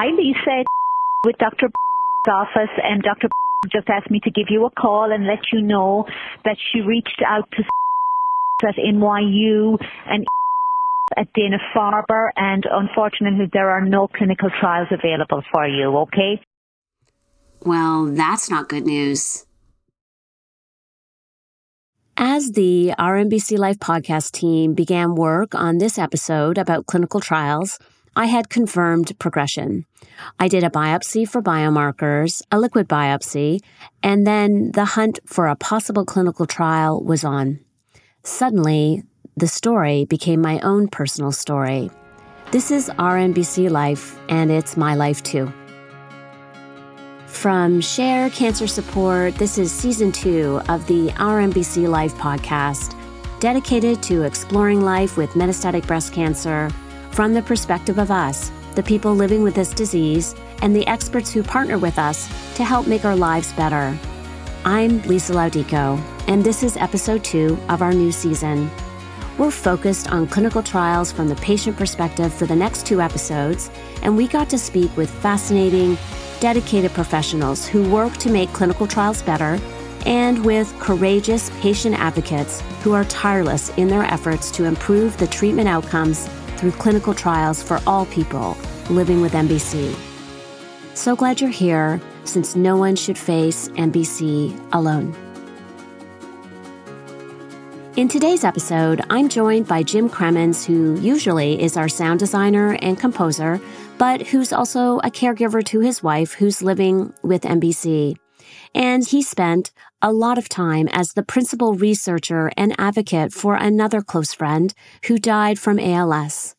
Hi, Lisa, with Dr. office, and Dr. just asked me to give you a call and let you know that she reached out to at NYU and at Dana-Farber, and unfortunately there are no clinical trials available for you, okay? Well, that's not good news. As the Our MBC Life podcast team began work on this episode about clinical trials, I had confirmed progression. I did a biopsy for biomarkers, a liquid biopsy, and then the hunt for a possible clinical trial was on. Suddenly, the story became my own personal story. This is Our MBC Life, and it's my life too. From Share Cancer Support, this is season two of the Our MBC Life podcast, dedicated to exploring life with metastatic breast cancer from the perspective of us, the people living with this disease, and the experts who partner with us to help make our lives better. I'm Lisa Laudico, and this is episode two of our new season. We're focused on clinical trials from the patient perspective for the next two episodes, and we got to speak with fascinating, dedicated professionals who work to make clinical trials better and with courageous patient advocates who are tireless in their efforts to improve the treatment outcomes through clinical trials for all people living with MBC. So glad you're here, since no one should face MBC alone. In today's episode, I'm joined by Jim Cremens, who usually is our sound designer and composer, but who's also a caregiver to his wife who's living with MBC. And he spent a lot of time as the principal researcher and advocate for another close friend who died from ALS.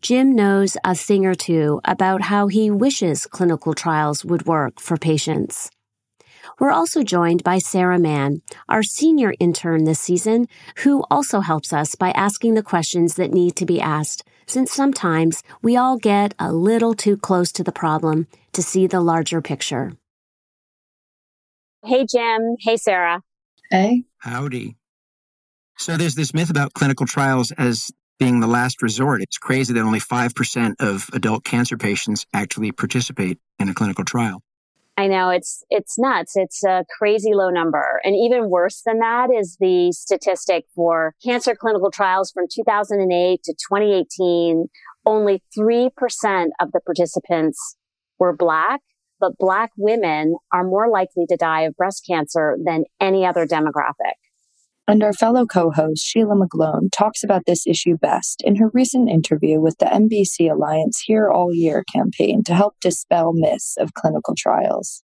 Jim knows a thing or two about how he wishes clinical trials would work for patients. We're also joined by Sarah Mann, our senior intern this season, who also helps us by asking the questions that need to be asked, since sometimes we all get a little too close to the problem to see the larger picture. Hey, Jim. Hey, Sarah. Hey. Howdy. So there's this myth about clinical trials as being the last resort. It's crazy that only 5% of adult cancer patients actually participate in a clinical trial. I know it's it's nuts. It's a crazy low number. And even worse than that is the statistic for cancer clinical trials from 2008 to 2018. Only 3% of the participants were black, but black women are more likely to die of breast cancer than any other demographic. And our fellow co host, Sheila McGlone, talks about this issue best in her recent interview with the MBC Alliance Here All Year campaign to help dispel myths of clinical trials.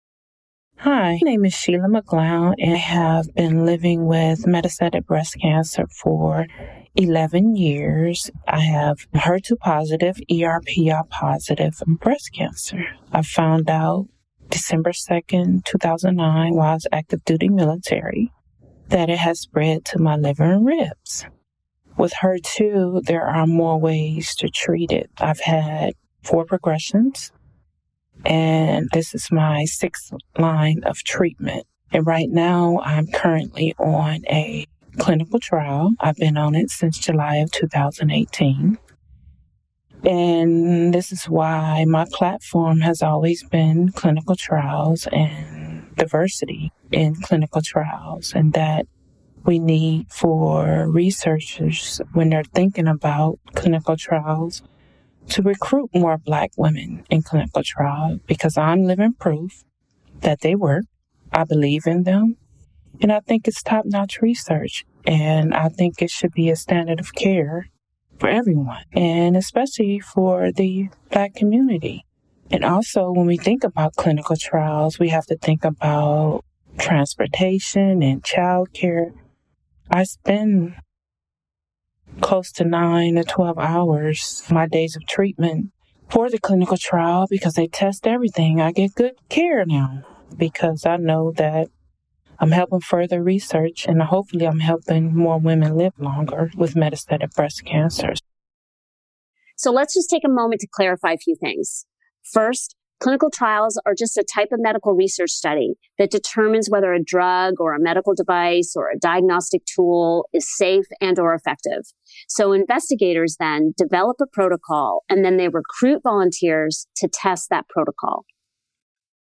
Hi, my name is Sheila McGlone, and I have been living with metastatic breast cancer for 11 years. I have HER2 positive, ERPR positive breast cancer. I found out December 2nd, 2009, while I was active duty military that it has spread to my liver and ribs. With HER2, there are more ways to treat it. I've had four progressions, and this is my sixth line of treatment. And right now, I'm currently on a clinical trial. I've been on it since July of 2018. And this is why my platform has always been clinical trials and diversity in clinical trials and that we need for researchers when they're thinking about clinical trials to recruit more black women in clinical trials because I'm living proof that they work. I believe in them. And I think it's top notch research. And I think it should be a standard of care for everyone and especially for the black community. And also when we think about clinical trials, we have to think about transportation and childcare. I spend close to nine to 12 hours my days of treatment for the clinical trial because they test everything. I get good care now because I know that I'm helping further research and hopefully I'm helping more women live longer with metastatic breast cancer. So let's just take a moment to clarify a few things. First, Clinical trials are just a type of medical research study that determines whether a drug or a medical device or a diagnostic tool is safe and or effective. So investigators then develop a protocol and then they recruit volunteers to test that protocol.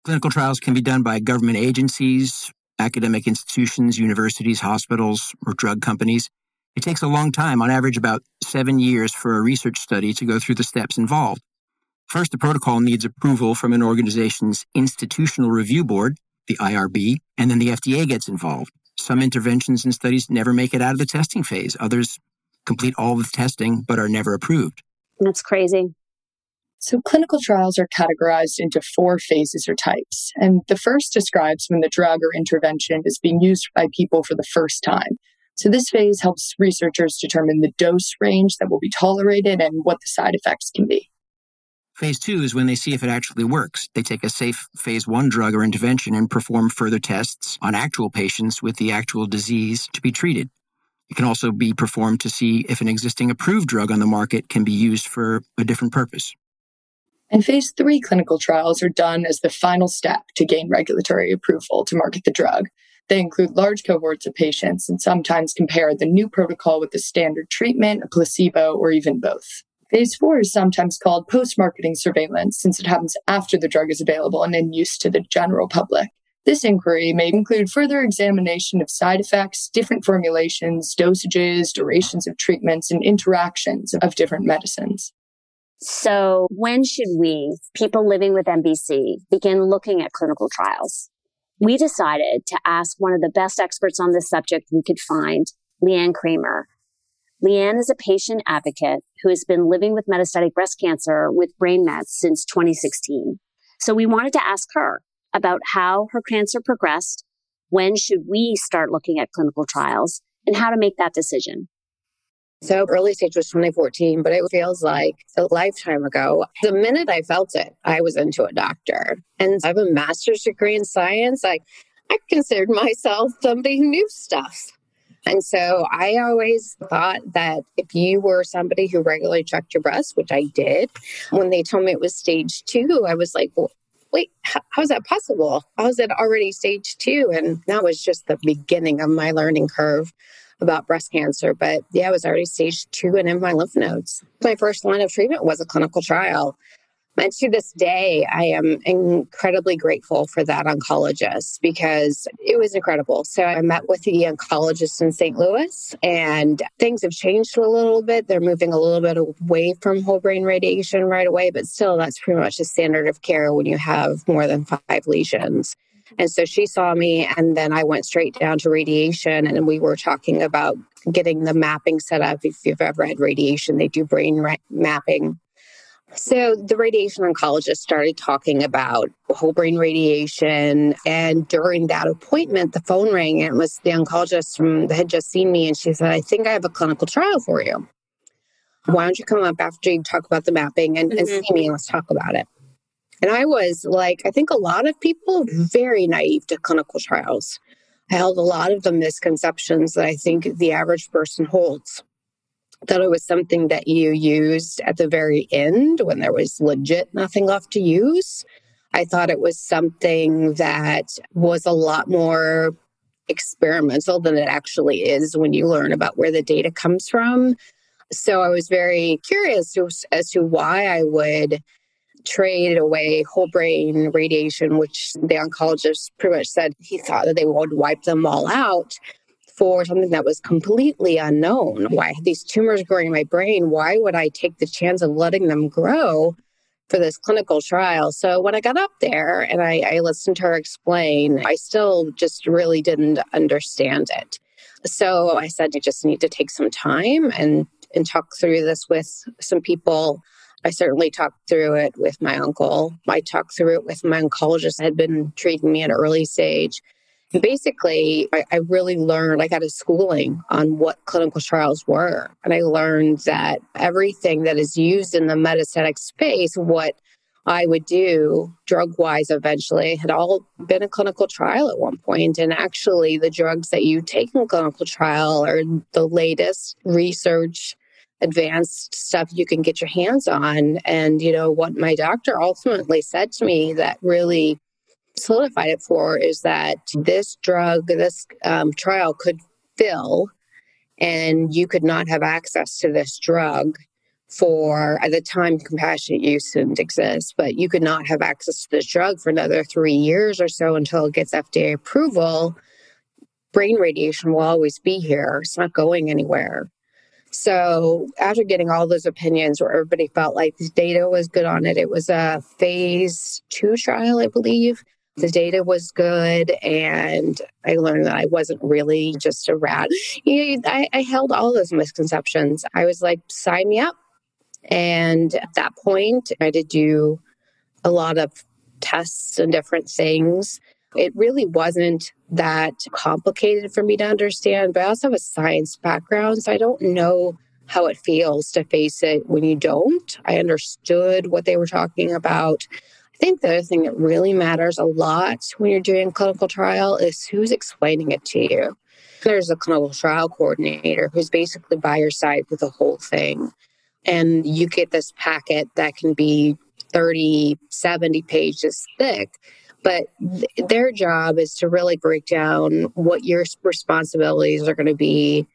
Clinical trials can be done by government agencies, academic institutions, universities, hospitals, or drug companies. It takes a long time, on average about seven years for a research study to go through the steps involved. First, the protocol needs approval from an organization's institutional review board, the IRB, and then the FDA gets involved. Some interventions and studies never make it out of the testing phase. Others complete all the testing but are never approved. That's crazy. So, clinical trials are categorized into four phases or types. And the first describes when the drug or intervention is being used by people for the first time. So, this phase helps researchers determine the dose range that will be tolerated and what the side effects can be. Phase two is when they see if it actually works. They take a safe phase one drug or intervention and perform further tests on actual patients with the actual disease to be treated. It can also be performed to see if an existing approved drug on the market can be used for a different purpose. And phase three clinical trials are done as the final step to gain regulatory approval to market the drug. They include large cohorts of patients and sometimes compare the new protocol with the standard treatment, a placebo, or even both. Phase four is sometimes called post marketing surveillance since it happens after the drug is available and in use to the general public. This inquiry may include further examination of side effects, different formulations, dosages, durations of treatments, and interactions of different medicines. So, when should we, people living with MBC, begin looking at clinical trials? We decided to ask one of the best experts on this subject we could find, Leanne Kramer, Leanne is a patient advocate who has been living with metastatic breast cancer with brain mets since 2016. So we wanted to ask her about how her cancer progressed, when should we start looking at clinical trials, and how to make that decision. So early stage was 2014, but it feels like a lifetime ago. The minute I felt it, I was into a doctor. And I have a master's degree in science. I, I considered myself somebody who knew stuff. And so I always thought that if you were somebody who regularly checked your breast, which I did, when they told me it was stage two, I was like, well, wait, how's that possible? How's it already stage two? And that was just the beginning of my learning curve about breast cancer. But yeah, it was already stage two and in my lymph nodes. My first line of treatment was a clinical trial. And to this day, I am incredibly grateful for that oncologist because it was incredible. So I met with the oncologist in St. Louis and things have changed a little bit. They're moving a little bit away from whole brain radiation right away, but still, that's pretty much the standard of care when you have more than five lesions. And so she saw me, and then I went straight down to radiation, and we were talking about getting the mapping set up. If you've ever had radiation, they do brain ra- mapping so the radiation oncologist started talking about whole brain radiation. And during that appointment, the phone rang and it was the oncologist from that had just seen me. And she said, I think I have a clinical trial for you. Why don't you come up after you talk about the mapping and, mm-hmm. and see me and let's talk about it? And I was like, I think a lot of people very naive to clinical trials. I held a lot of the misconceptions that I think the average person holds thought it was something that you used at the very end when there was legit nothing left to use. I thought it was something that was a lot more experimental than it actually is when you learn about where the data comes from. So I was very curious as to why I would trade away whole brain radiation, which the oncologist pretty much said he thought that they would wipe them all out for something that was completely unknown. Mm-hmm. Why had these tumors growing in my brain? Why would I take the chance of letting them grow for this clinical trial? So when I got up there and I, I listened to her explain, I still just really didn't understand it. So I said, I just need to take some time and, and talk through this with some people. I certainly talked through it with my uncle. I talked through it with my oncologist had been treating me at early stage basically, I, I, really learned, I got a schooling on what clinical trials were. And I learned that everything that is used in the metastatic space, what I would do drug wise eventually, had all been a clinical trial at one point. And actually, the drugs that you take in a clinical trial are the latest research advanced stuff you can get your hands on. And, you know, what my doctor ultimately said to me that really solidified it for is that this drug, this um, trial could fill and you could not have access to this drug for at the time compassionate use didn't exist but you could not have access to this drug for another three years or so until it gets fda approval. Brain radiation will always be here. It's not going anywhere. So after getting all those opinions where everybody felt like the data was good on it it was a phase two trial i believe the data was good and i learned that i wasn't really just a rat you know, I, I held all those misconceptions i was like sign me up and at that point, I did do a lot of tests and different things. It really wasn't that complicated for me to understand, but I also have a science background, so I don't know how it feels to face it when you don't. I understood what they were talking about. I think the other thing that really matters a lot when you're doing a clinical trial is who's explaining it to you. There's a clinical trial coordinator who's basically by your side with the whole thing. And you get this packet that can be 30 70 pages thick. But th- their job is to really break down what your responsibilities are going to be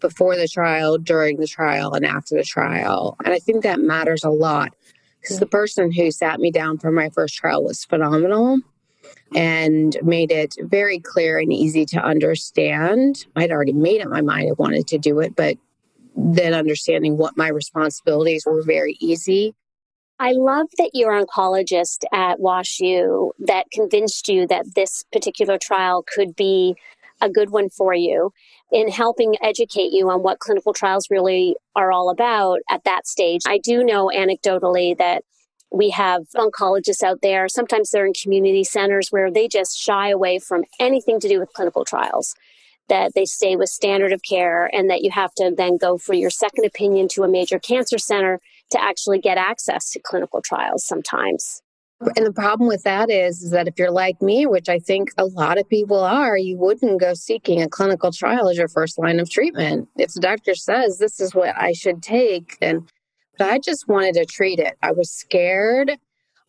before the trial during the trial and after the trial. And i think that matters a lot because the person who sat me down for my first trial was phenomenal and made it very clear and easy to understand. I'd already made up my mind I wanted to do it, but then understanding what my responsibilities were very easy. I love that you're oncologist at WashU that convinced you that this particular trial could be a good one for you in helping educate you on what clinical trials really are all about at that stage. I do know anecdotally that we have oncologists out there. Sometimes they're in community centers where they just shy away from anything to do with clinical trials that they stay with standard of care and that you have to then go for your second opinion to a major cancer center to actually get access to clinical trials sometimes. And the problem with that is, is that if you're like me, which I think a lot of people are, you wouldn't go seeking a clinical trial as your first line of treatment. If the doctor says this is what I should take, and but I just wanted to treat it. I was scared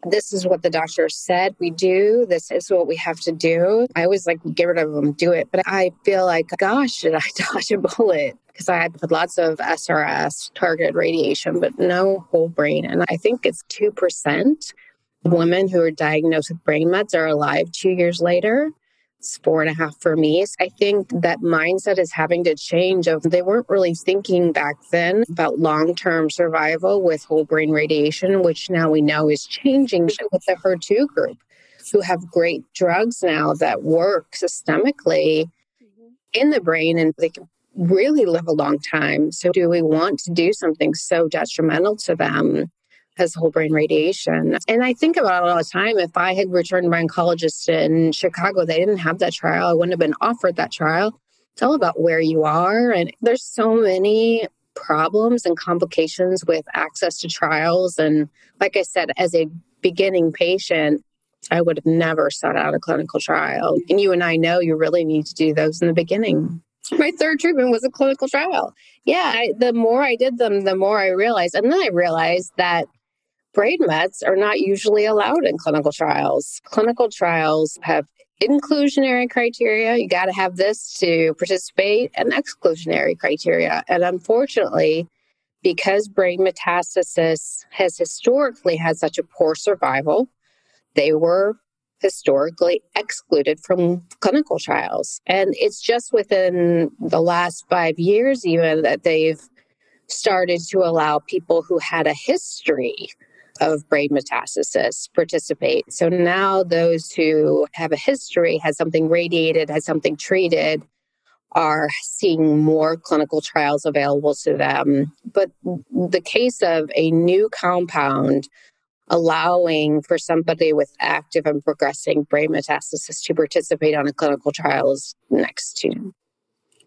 this is what the doctor said we do. This is what we have to do. I always like get rid of them, do it. But I feel like, gosh, did I dodge a bullet? Because I had lots of SRS targeted radiation, but no whole brain. And I think it's 2% women who are diagnosed with brain mets are alive two years later it's four and a half for me. I think that mindset is having to change of they weren't really thinking back then about long-term survival with whole brain radiation, which now we know is changing with the HER2 group who have great drugs now that work systemically mm-hmm. in the brain and they can really live a long time. So do we want to do something so detrimental to them? Has whole brain radiation. And I think about it all the time. If I had returned my oncologist in Chicago, they didn't have that trial. I wouldn't have been offered that trial. It's all about where you are. And there's so many problems and complications with access to trials. And like I said, as a beginning patient, I would have never sought out a clinical trial. And you and I know you really need to do those in the beginning. My third treatment was a clinical trial. Yeah, I, the more I did them, the more I realized. And then I realized that brain mets are not usually allowed in clinical trials. Clinical trials have inclusionary criteria. You got to have this to participate, and exclusionary criteria. And unfortunately, because brain metastasis has historically had such a poor survival, they were historically excluded from clinical trials. And it's just within the last five years, even, that they've started to allow people who had a history of brain metastasis participate. So now those who have a history, had something radiated, had something treated, are seeing more clinical trials available to them. But the case of a new compound allowing for somebody with active and progressing brain metastasis to participate on a clinical trial is next to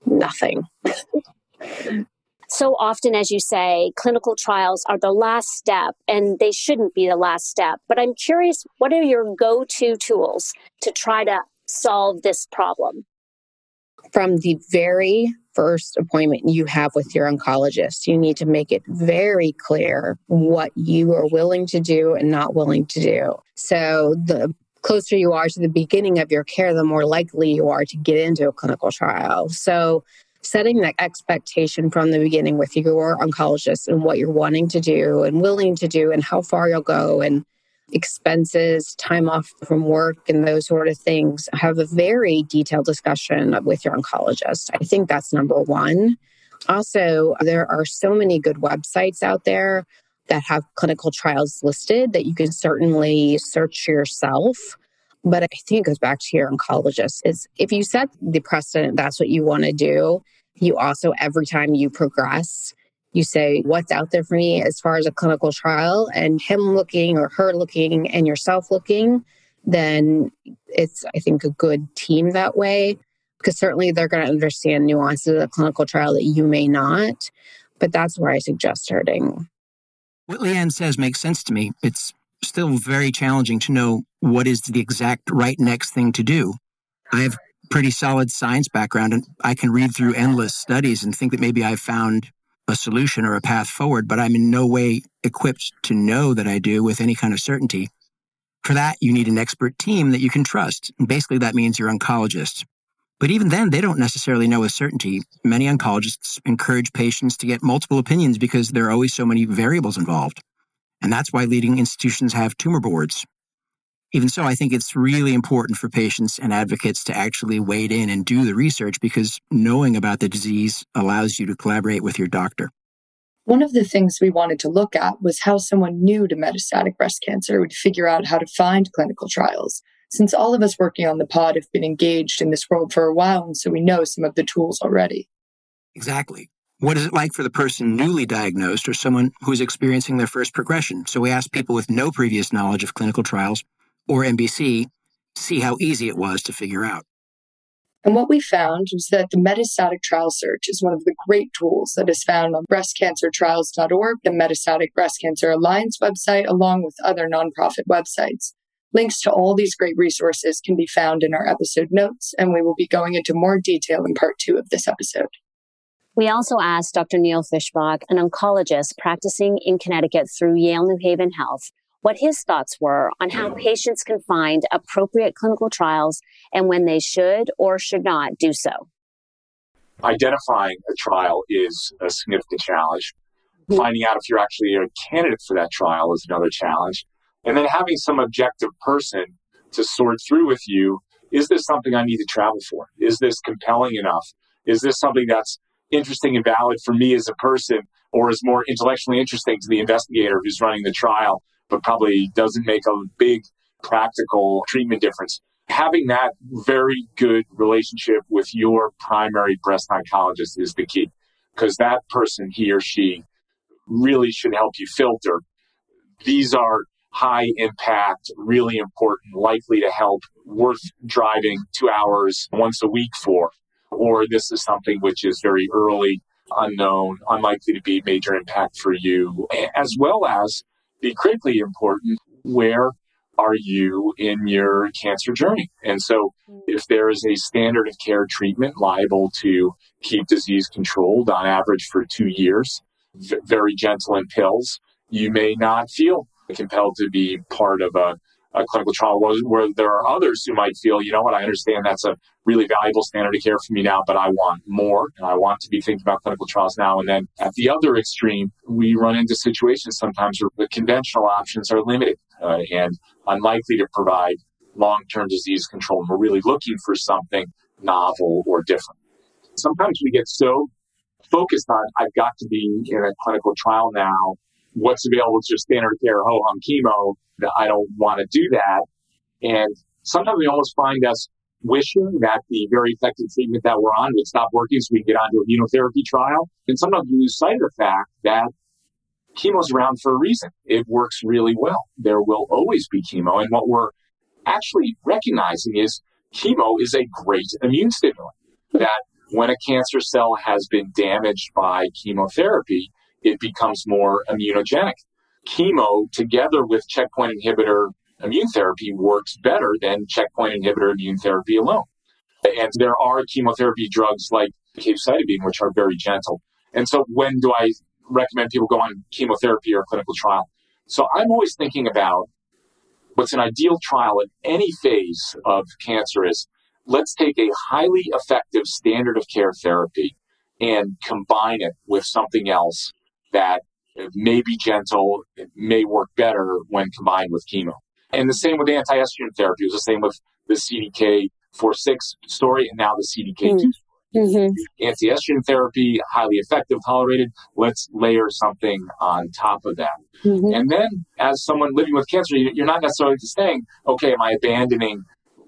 nothing. so often, as you say, clinical trials are the last step and they shouldn't be the last step. But I'm curious, what are your go to tools to try to solve this problem? From the very first appointment you have with your oncologist. You need to make it very clear what you are willing to do and not willing to do. So the closer you are to the beginning of your care, the more likely you are to get into a clinical trial. So setting that expectation from the beginning with your oncologist and what you're wanting to do and willing to do and how far you'll go and expenses, time off from work, and those sort of things. Have a very detailed discussion with your oncologist. I think that's number one. Also, there are so many good websites out there that have clinical trials listed that you can certainly search yourself. But I think it goes back to your oncologist is if you set the precedent, that's what you want to do. You also, every time you progress, you say what's out there for me as far as a clinical trial and him looking or her looking and yourself looking, then it's, I think, a good team that way. Because certainly they're going to understand nuances of the clinical trial that you may not. But that's where I suggest starting. What Leanne says makes sense to me. It's still very challenging to know what is the exact right next thing to do. I have pretty solid science background and I can read through endless studies and think that maybe I've found a solution or a path forward, but I'm in no way equipped to know that I do with any kind of certainty. For that, you need an expert team that you can trust. And basically, that means your oncologist. But even then, they don't necessarily know with certainty. Many oncologists encourage patients to get multiple opinions because there are always so many variables involved. And that's why leading institutions have tumor boards. Even so, I think it's really important for patients and advocates to actually wade in and do the research because knowing about the disease allows you to collaborate with your doctor. One of the things we wanted to look at was how someone new to metastatic breast cancer would figure out how to find clinical trials. Since all of us working on the pod have been engaged in this world for a while, and so we know some of the tools already. Exactly. What is it like for the person newly diagnosed or someone who's experiencing their first progression? So we asked people with no previous knowledge of clinical trials or MBC, see how easy it was to figure out. And what we found was that the metastatic trial search is one of the great tools that is found on breastcancertrials.org, the Metastatic Breast Cancer Alliance website, along with other nonprofit websites. Links to all these great resources can be found in our episode notes, and we will be going into more detail in part two of this episode. We also asked Dr. Neil Fischbach, an oncologist practicing in Connecticut through Yale New Haven Health, what his thoughts were on how patients can find appropriate clinical trials and when they should or should not do so. Identifying a trial is a significant challenge. Mm-hmm. Finding out if you're actually a candidate for that trial is another challenge. And then having some objective person to sort through with you is this something I need to travel for? Is this compelling enough? Is this something that's interesting and valid for me as a person or is more intellectually interesting to the investigator who's running the trial? But probably doesn't make a big practical treatment difference. Having that very good relationship with your primary breast oncologist is the key because that person, he or she, really should help you filter. These are high impact, really important, likely to help, worth driving two hours once a week for. Or this is something which is very early, unknown, unlikely to be major impact for you, as well as be critically important where are you in your cancer journey? And so, if there is a standard of care treatment liable to keep disease controlled on average for two years, v- very gentle in pills, you may not feel compelled to be part of a a clinical trial where there are others who might feel, you know what, I understand that's a really valuable standard of care for me now, but I want more and I want to be thinking about clinical trials now. And then at the other extreme, we run into situations sometimes where the conventional options are limited uh, and unlikely to provide long-term disease control. And we're really looking for something novel or different. Sometimes we get so focused on, I've got to be in a clinical trial now what's available is just standard care, ho hum chemo. I don't want to do that. And sometimes we almost find us wishing that the very effective treatment that we're on would stop working so we can get onto a immunotherapy trial. And sometimes we lose sight of the fact that chemo's around for a reason. It works really well. There will always be chemo. And what we're actually recognizing is chemo is a great immune stimulant. That when a cancer cell has been damaged by chemotherapy, it becomes more immunogenic. Chemo together with checkpoint inhibitor immune therapy works better than checkpoint inhibitor immune therapy alone. And there are chemotherapy drugs like capecitabine, which are very gentle. And so when do I recommend people go on chemotherapy or clinical trial? So I'm always thinking about what's an ideal trial in any phase of cancer is let's take a highly effective standard of care therapy and combine it with something else that may be gentle, may work better when combined with chemo. And the same with anti-estrogen therapy. It was the same with the CDK 4-6 story and now the CDK2 mm. Mm-hmm. Anti-estrogen therapy, highly effective, tolerated. Let's layer something on top of that. Mm-hmm. And then, as someone living with cancer, you're not necessarily just saying, "Okay, am I abandoning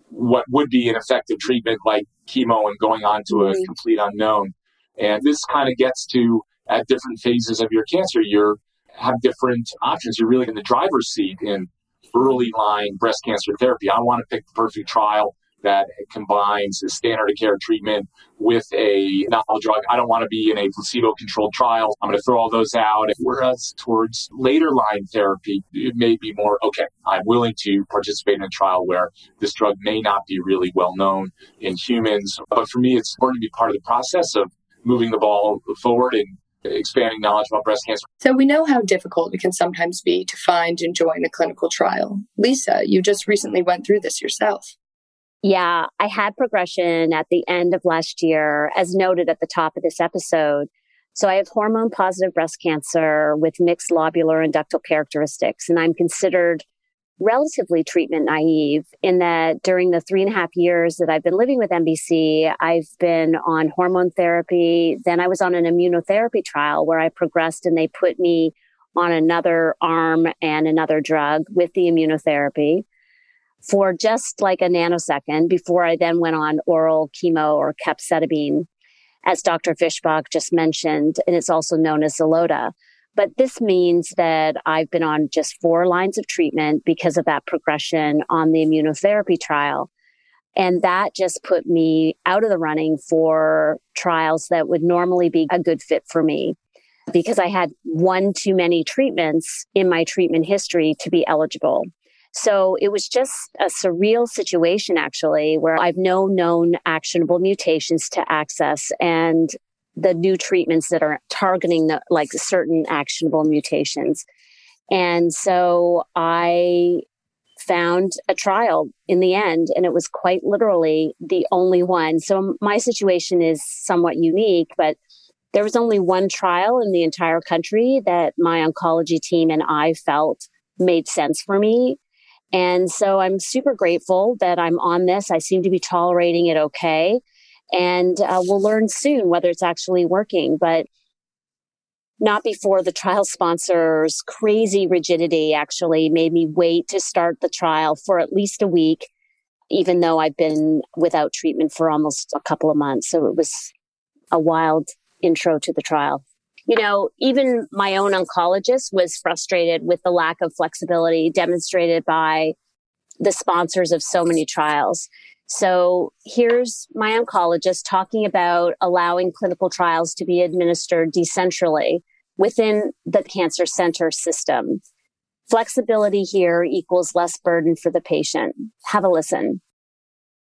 what would be an effective treatment like chemo and going on to mm-hmm. a complete unknown?" And this kind of gets to at different phases of your cancer, you have different options. You're really in the driver's seat in early line breast cancer therapy. I want to pick the perfect trial that combines the standard of care treatment with a novel drug. I don't want to be in a placebo controlled trial. I'm going to throw all those out. Whereas towards later line therapy, it may be more, okay, I'm willing to participate in a trial where this drug may not be really well known in humans. But for me, it's important to be part of the process of moving the ball forward and expanding knowledge about breast cancer. So we know how difficult it can sometimes be to find and join a clinical trial. Lisa, you just recently went through this yourself. Yeah, I had progression at the end of last year, as noted at the top of this episode. So I have hormone positive breast cancer with mixed lobular and ductal characteristics, and I'm considered relatively treatment naive in that during the three and a half years that I've been living with MBC, I've been on hormone therapy. Then I was on an immunotherapy trial where I progressed and they put me on another arm and another drug with the immunotherapy for just like a nanosecond before I then went on oral chemo or capecitabine, as Dr. Fischbach just mentioned, and it's also known as Xeloda. But this means that I've been on just four lines of treatment because of that progression on the immunotherapy trial. And that just put me out of the running for trials that would normally be a good fit for me because I had one too many treatments in my treatment history to be eligible. So it was just a surreal situation, actually, where I've no known actionable mutations to access and the new treatments that are targeting the, like certain actionable mutations. And so I found a trial in the end, and it was quite literally the only one. So my situation is somewhat unique, but there was only one trial in the entire country that my oncology team and I felt made sense for me. And so I'm super grateful that I'm on this. I seem to be tolerating it okay. And uh, we'll learn soon whether it's actually working, but not before the trial sponsor's crazy rigidity actually made me wait to start the trial for at least a week, even though I've been without treatment for almost a couple of months. So it was a wild intro to the trial you know, even my own oncologist was frustrated with the lack of flexibility demonstrated by the sponsors of so many trials. So here's my oncologist talking about allowing clinical trials to be administered decentrally within the cancer center system. Flexibility here equals less burden for the patient. Have a listen.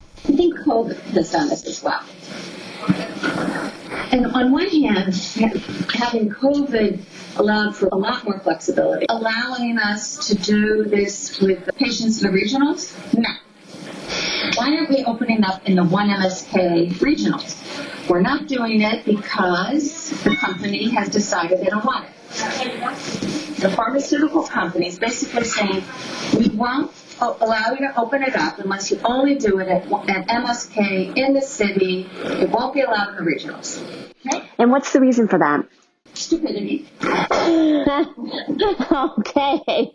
I think COVID has done this as well. And on one hand, having COVID allowed for a lot more flexibility, allowing us to do this with patients in the regionals. No. Why aren't we opening up in the one MSK regionals? We're not doing it because the company has decided they don't want it. The pharmaceutical companies basically saying, we won't allow you to open it up unless you only do it at, at MSK in the city. It won't be allowed in the regionals. Okay? And what's the reason for that? Stupidity. okay.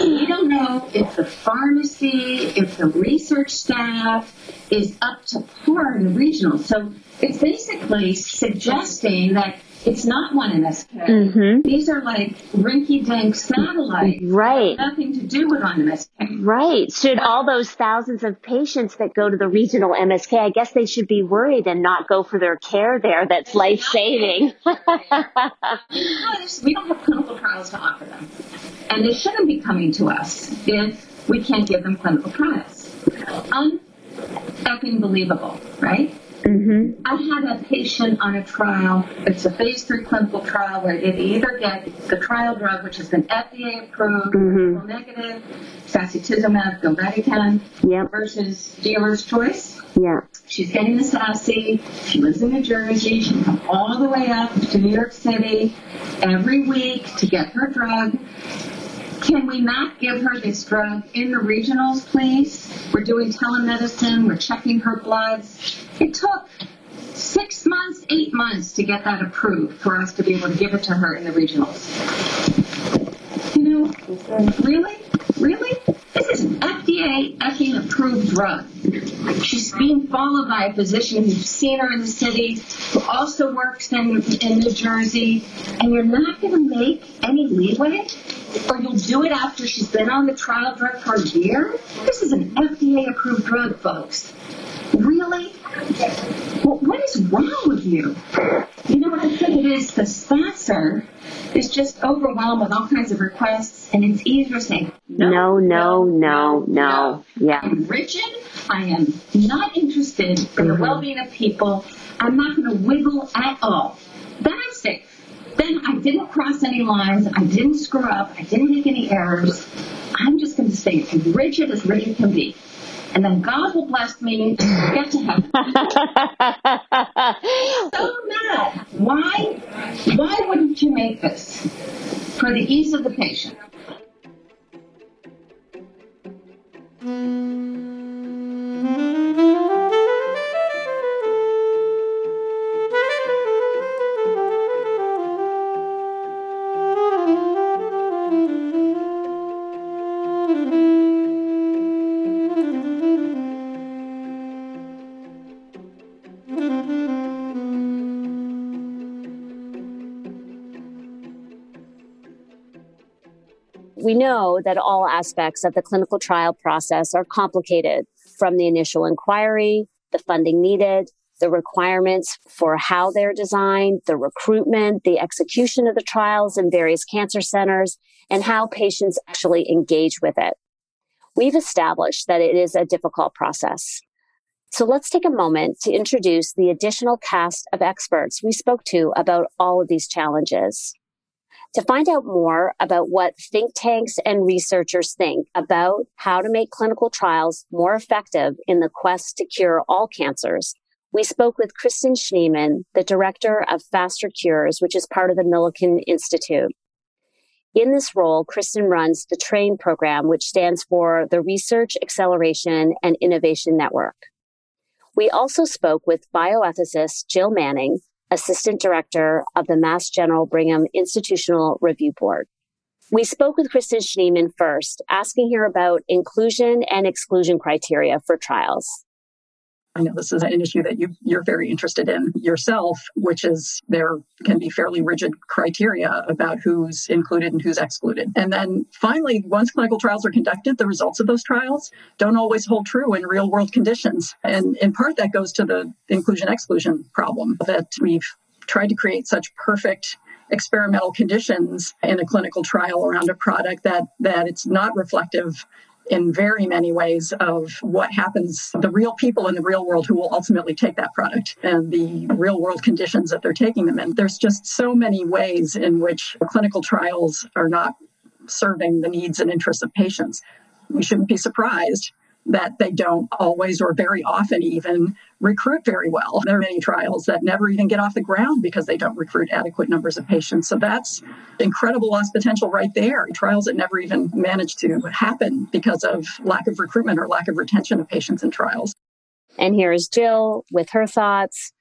We don't know if the pharmacy, if the research staff is up to par in the regional. So it's basically suggesting that it's not one MSK. Mm-hmm. These are like rinky-dink satellites. Right. Nothing to do with one MSK. Right. Should all those thousands of patients that go to the regional MSK, I guess they should be worried and not go for their care there. That's life-saving. we don't have clinical trials to offer them. And they shouldn't be coming to us if we can't give them clinical trials. Unfucking believable, right? Mm-hmm. I had a patient on a trial. It's a phase three clinical trial where they either get the trial drug, which has been FDA approved, mm-hmm. negative, sacituzumab govitecan, yep. versus dealer's choice. Yeah. She's getting the sassy. She lives in New Jersey. She comes all the way up to New York City every week to get her drug. Can we not give her this drug in the regionals, please? We're doing telemedicine. We're checking her bloods. It took six months, eight months to get that approved for us to be able to give it to her in the regionals. You know, really? Really? This is an FDA effing approved drug. She's being followed by a physician who's seen her in the city, who also works in, in New Jersey, and you're not going to make any leeway? Or you'll do it after she's been on the trial drug for a year? This is an FDA approved drug, folks. Really? Well, what is wrong with you? You know what I think it is? The sponsor is just overwhelmed with all kinds of requests, and it's easier to say, no, no, no, no. Yeah. I'm rigid. I am not interested in mm-hmm. the well being of people. I'm not going to wiggle at all. Then I'm safe. Then I didn't cross any lines. I didn't screw up. I didn't make any errors. I'm just going to stay as rigid as rigid can be and then God will bless me and get to heaven. so mad. Why? Why wouldn't you make this for the ease of the patient? Know that all aspects of the clinical trial process are complicated from the initial inquiry, the funding needed, the requirements for how they're designed, the recruitment, the execution of the trials in various cancer centers, and how patients actually engage with it. We've established that it is a difficult process. So let's take a moment to introduce the additional cast of experts we spoke to about all of these challenges. To find out more about what think tanks and researchers think about how to make clinical trials more effective in the quest to cure all cancers, we spoke with Kristen Schneeman, the director of FasterCures, which is part of the Milken Institute. In this role, Kristen runs the TRAIN program, which stands for the Research Acceleration and Innovation Network. We also spoke with bioethicist Jill Manning, Assistant Director of the Mass General Brigham Institutional Review Board. We spoke with Kristen Schneeman first, asking her about inclusion and exclusion criteria for trials. I know this is an issue that you, you're very interested in yourself, which is there can be fairly rigid criteria about who's included and who's excluded. And then finally, once clinical trials are conducted, the results of those trials don't always hold true in real world conditions. And in part, that goes to the inclusion exclusion problem that we've tried to create such perfect experimental conditions in a clinical trial around a product that that it's not reflective in very many ways of what happens, the real people in the real world who will ultimately take that product and the real world conditions that they're taking them in. There's just so many ways in which clinical trials are not serving the needs and interests of patients. We shouldn't be surprised that they don't always or very often even recruit very well. There are many trials that never even get off the ground because they don't recruit adequate numbers of patients. So that's incredible lost potential right there. Trials that never even manage to happen because of lack of recruitment or lack of retention of patients in trials. And here's Jill with her thoughts.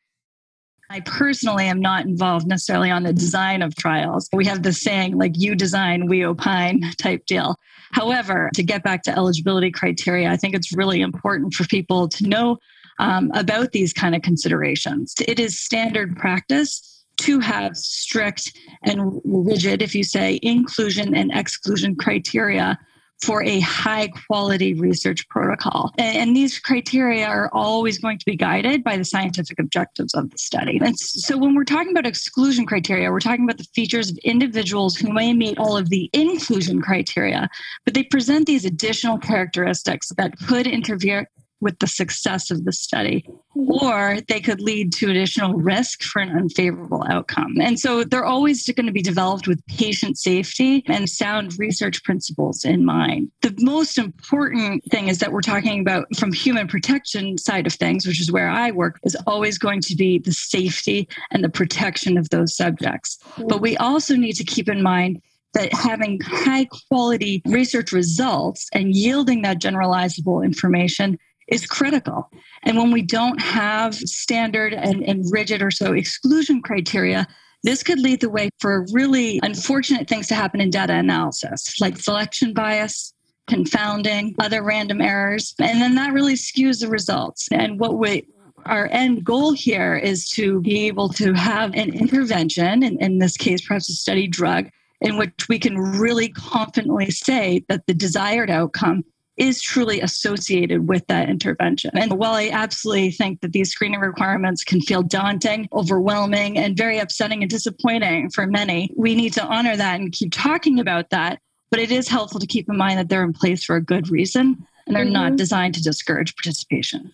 I personally am not involved necessarily on the design of trials. We have the saying, like, you design, we opine type deal. However, to get back to eligibility criteria, I think it's really important for people to know um, about these kind of considerations. It is standard practice to have strict and rigid, if you say, inclusion and exclusion criteria for a high quality research protocol. And, these criteria are always going to be guided by the scientific objectives of the study. And so when we're talking about exclusion criteria, we're talking about the features of individuals who may meet all of the inclusion criteria, but they present these additional characteristics that could interfere with the success of the study, mm-hmm. or they could lead to additional risk for an unfavorable outcome. And so they're always going to be developed with patient safety and sound research principles in mind. The most important thing is that we're talking about from human protection side of things, which is where I work, is always going to be the safety and the protection of those subjects. Mm-hmm. But we also need to keep in mind that having high quality research results and yielding that generalizable information is critical. And when we don't have standard and, and rigid or so exclusion criteria, this could lead the way for really unfortunate things to happen in data analysis, like selection bias, confounding, other random errors. And then that really skews the results. And what we our end goal here is to be able to have an intervention, in this case, perhaps a study drug, in which we can really confidently say that the desired outcome is truly associated with that intervention. And while I absolutely think that these screening requirements can feel daunting, overwhelming, and very upsetting and disappointing for many, we need to honor that and keep talking about that. But it is helpful to keep in mind that they're in place for a good reason and they're mm-hmm. not designed to discourage participation.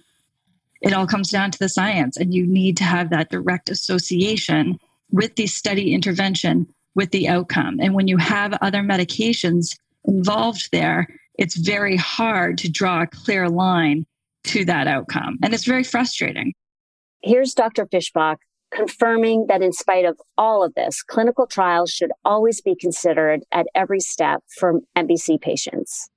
It all comes down to the science, and you need to have that direct association with the study intervention with the outcome. And when you have other medications involved there, it's very hard to draw a clear line to that outcome. And it's very frustrating. Here's Dr. Fischbach confirming that in spite of all of this, clinical trials should always be considered at every step for MBC patients.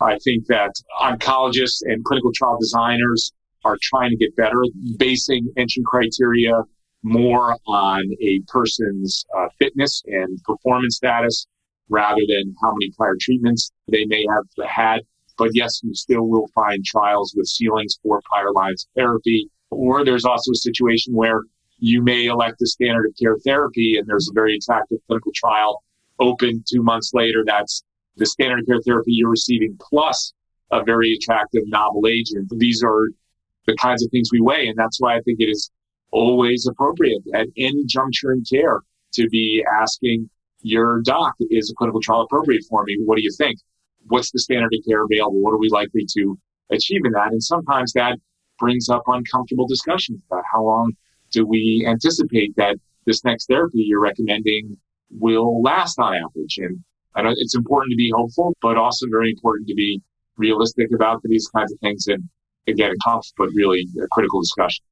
I think that oncologists and clinical trial designers are trying to get better, basing entry criteria more on a person's uh, fitness and performance status rather than how many prior treatments they may have had. But yes, you still will find trials with ceilings for prior lines of therapy. Or there's also a situation where you may elect a standard of care therapy and there's a very attractive clinical trial open two months later. That's the standard of care therapy you're receiving plus a very attractive novel agent. These are the kinds of things we weigh. And that's why I think it is always appropriate at any juncture in care to be asking your doc, is a clinical trial appropriate for me? What do you think? What's the standard of care available? What are we likely to achieve in that? And sometimes that brings up uncomfortable discussions about how long do we anticipate that this next therapy you're recommending will last on average. And I know it's important to be hopeful, but also very important to be realistic about these kinds of things. And again, a tough but really a critical discussion.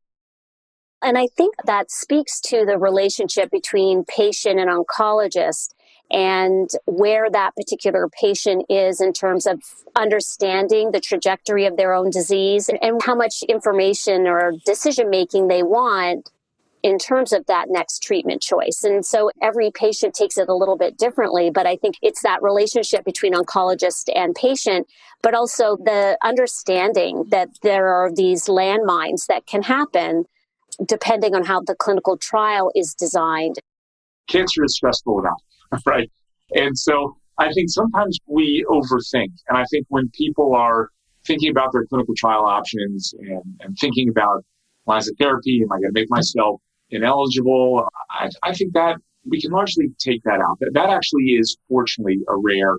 And I think that speaks to the relationship between patient and oncologist and where that particular patient is in terms of understanding the trajectory of their own disease and how much information or decision making they want in terms of that next treatment choice. And so every patient takes it a little bit differently, but I think it's that relationship between oncologist and patient, but also the understanding that there are these landmines that can happen depending on how the clinical trial is designed. Cancer is stressful enough, right? And so I think sometimes we overthink. And I think when people are thinking about their clinical trial options and, and thinking about lines of therapy, am I going to make myself ineligible? I, I think that we can largely take that out. That, that actually is fortunately a rare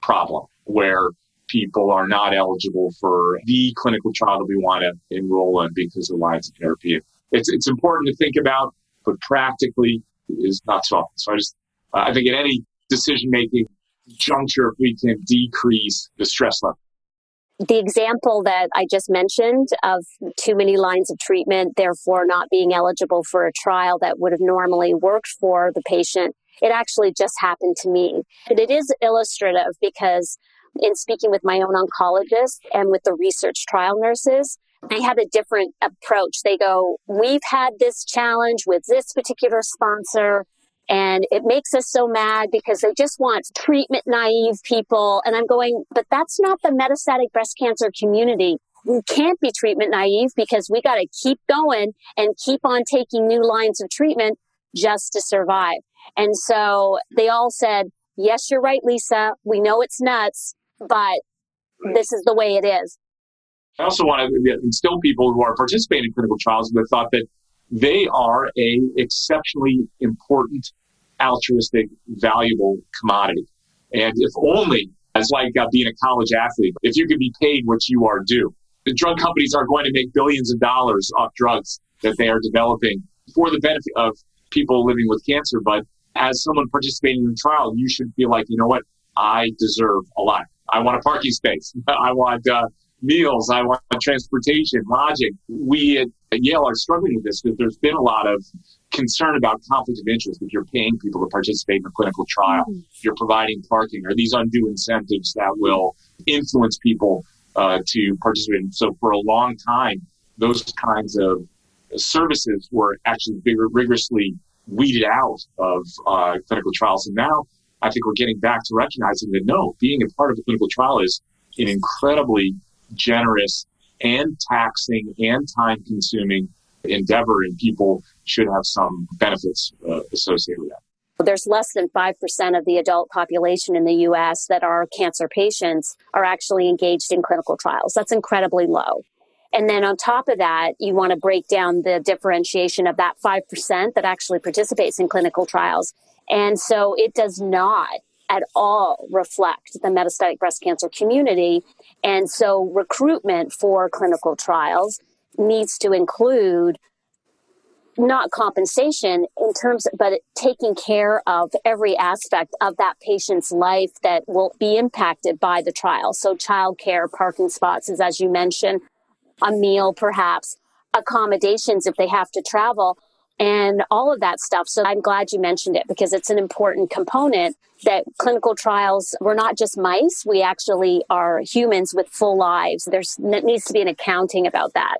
problem where people are not eligible for the clinical trial that we want to enroll in because of lines of therapy it's it's important to think about, but practically is not so often. So I just I think at any decision making juncture, if we can decrease the stress level. The example that I just mentioned of too many lines of treatment, therefore not being eligible for a trial that would have normally worked for the patient, it actually just happened to me. But it is illustrative because in speaking with my own oncologist and with the research trial nurses, they have a different approach. They go, we've had this challenge with this particular sponsor and it makes us so mad because they just want treatment naive people. And I'm going, but that's not the metastatic breast cancer community. We can't be treatment naive because we got to keep going and keep on taking new lines of treatment just to survive. And so they all said, yes, you're right, Lisa. We know it's nuts, but this is the way it is. I also want to instill people who are participating in clinical trials with the thought that they are a exceptionally important, altruistic, valuable commodity. And if only, as like uh, being a college athlete, if you could be paid what you are due, The drug companies are going to make billions of dollars off drugs that they are developing for the benefit of people living with cancer. But as someone participating in the trial, you should feel like, you know what, I deserve a lot. I want a parking space. I want uh, meals. I want transportation, lodging. We at, Yale are struggling with this because there's been a lot of concern about conflict of interest if you're paying people to participate in a clinical trial, mm-hmm. you're providing parking, or these undue incentives that will influence people uh, to participate. So for a long time, those kinds of services were actually rigorously weeded out of uh, clinical trials. And now I think we're getting back to recognizing that no, being a part of a clinical trial is an incredibly generous and taxing and time consuming endeavor, and people should have some benefits uh, associated with that. There's less than 5% of the adult population in the US that are cancer patients are actually engaged in clinical trials. That's incredibly low. And then on top of that, you want to break down the differentiation of that 5% that actually participates in clinical trials. And so it does not at all reflect the metastatic breast cancer community. And so recruitment for clinical trials needs to include not compensation in terms but taking care of every aspect of that patient's life that will be impacted by the trial so childcare parking spots is as you mentioned a meal perhaps accommodations if they have to travel and all of that stuff. So I'm glad you mentioned it because it's an important component that clinical trials, we're not just mice. We actually are humans with full lives. There's there needs to be an accounting about that.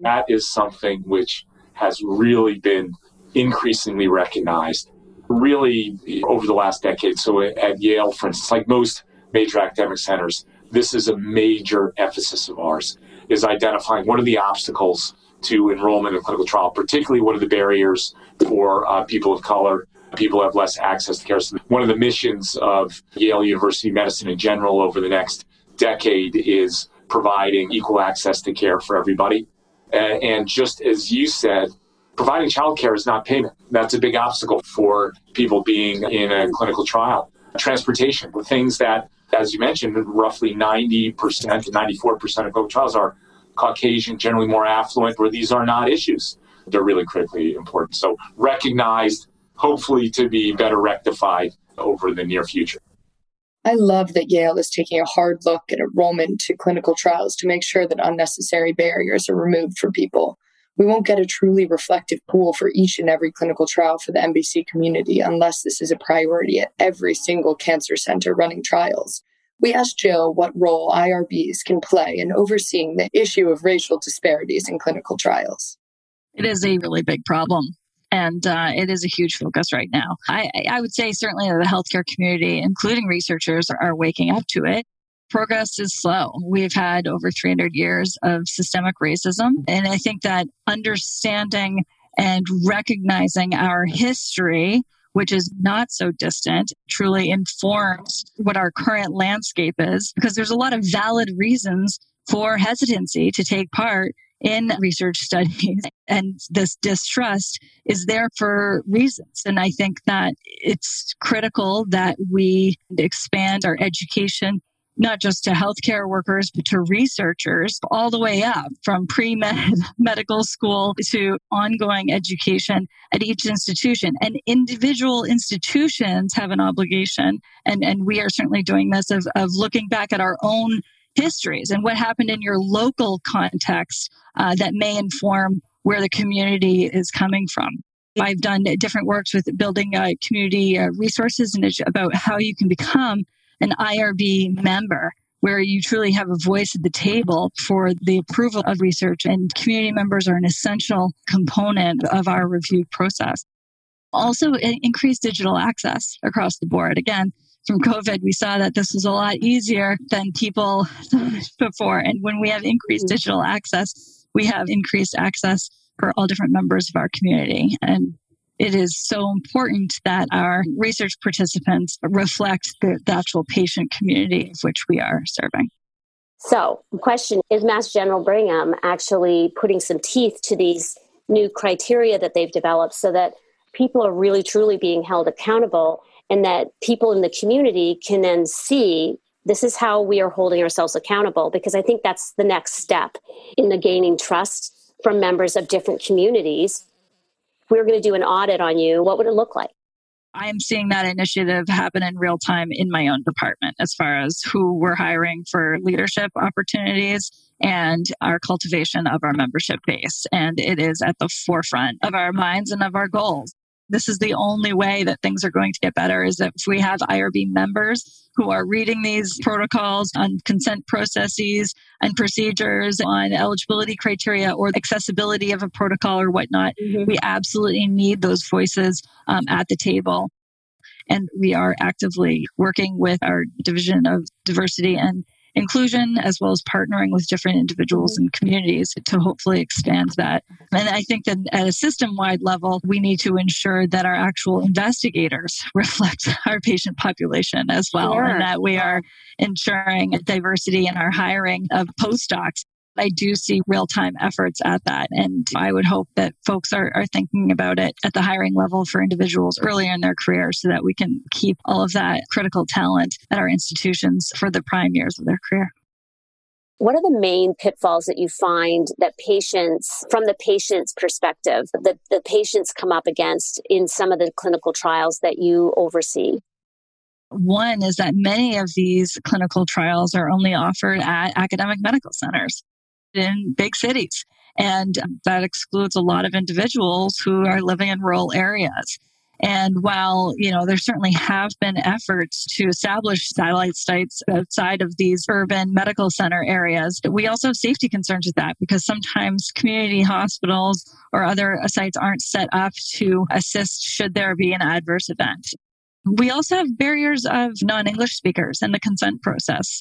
That is something which has really been increasingly recognized really over the last decade. So at Yale, for instance, like most major academic centers, this is a major emphasis of ours is identifying what are the obstacles to enrollment in clinical trial, particularly what are the barriers for uh, people of color, people who have less access to care. So one of the missions of Yale University Medicine in general over the next decade is providing equal access to care for everybody. And, and just as you said, providing childcare is not payment. That's a big obstacle for people being in a clinical trial. Transportation, the things that, as you mentioned, roughly 90% to 94% of clinical trials are Caucasian, generally more affluent, where these are not issues. They're really critically important. So recognized, hopefully to be better rectified over the near future. I love that Yale is taking a hard look at enrollment to clinical trials to make sure that unnecessary barriers are removed for people. We won't get a truly reflective pool for each and every clinical trial for the MBC community unless this is a priority at every single cancer center running trials. We asked Jill what role IRBs can play in overseeing the issue of racial disparities in clinical trials. It is a really big problem. And uh, it is a huge focus right now. I, I would say certainly the healthcare community, including researchers, are, are waking up to it progress is slow. We've had over 300 years of systemic racism. And I think that understanding and recognizing our history which is not so distant, truly informs what our current landscape is, because there's a lot of valid reasons for hesitancy to take part in research studies. And this distrust is there for reasons. And I think that it's critical that we expand our education not just to healthcare workers, but to researchers all the way up from pre med medical school to ongoing education at each institution. And individual institutions have an obligation, and, and we are certainly doing this, of, of looking back at our own histories and what happened in your local context uh, that may inform where the community is coming from. I've done different works with building uh, community uh, resources and about how you can become an IRB member where you truly have a voice at the table for the approval of research and community members are an essential component of our review process. Also increased digital access across the board. Again, from COVID, we saw that this was a lot easier than people before. And when we have increased mm-hmm. digital access, we have increased access for all different members of our community. And it is so important that our research participants reflect the, the actual patient community of which we are serving. So, question is Mass General Brigham actually putting some teeth to these new criteria that they've developed so that people are really truly being held accountable and that people in the community can then see This is how we are holding ourselves accountable because I think that's the next step in the gaining trust from members of different communities. We were going to do an audit on you, what would it look like? I am seeing that initiative happen in real time in my own department as far as who we're hiring for leadership opportunities and our cultivation of our membership base. And it is at the forefront of our minds and of our goals. This is the only way that things are going to get better is that if we have IRB members who are reading these protocols on consent processes and procedures on eligibility criteria or accessibility of a protocol or whatnot, mm-hmm. we absolutely need those voices um, at the table. And we are actively working with our division of diversity and inclusion as well as partnering with different individuals and communities to hopefully expand that. And I think that at a system wide level, we need to ensure that our actual investigators reflect our patient population as well, sure. and that we are ensuring diversity in our hiring of postdocs I do see real time efforts at that. And I would hope that folks are, are thinking about it at the hiring level for individuals earlier in their career so that we can keep all of that critical talent at our institutions for the prime years of their career. What are the main pitfalls that you find that patients, from the patient's perspective, that the patients come up against in some of the clinical trials that you oversee? One is that many of these clinical trials are only offered at academic medical centers in big cities. And that excludes a lot of individuals who are living in rural areas. And while, you know, there certainly have been efforts to establish satellite sites outside of these urban medical center areas, we also have safety concerns with that because sometimes community hospitals or other sites aren't set up to assist should there be an adverse event. We also have barriers of non English speakers in the consent process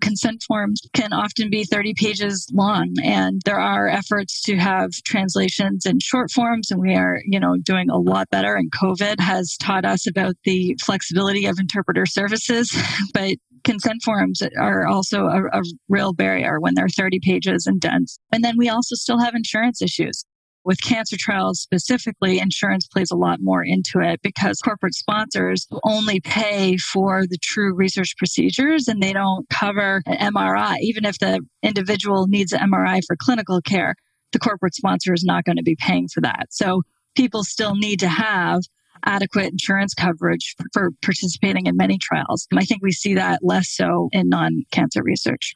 consent forms can often be 30 pages long and there are efforts to have translations in short forms and we are you know doing a lot better and covid has taught us about the flexibility of interpreter services but consent forms are also a, a real barrier when they're 30 pages and dense. And then we also still have insurance issues with cancer trials specifically, insurance plays a lot more into it because corporate sponsors only pay for the true research procedures and they don't cover an MRI. Even if the individual needs an MRI for clinical care, the corporate sponsor is not going to be paying for that. So people still need to have adequate insurance coverage for participating in many trials. And I think we see that less so in non cancer research.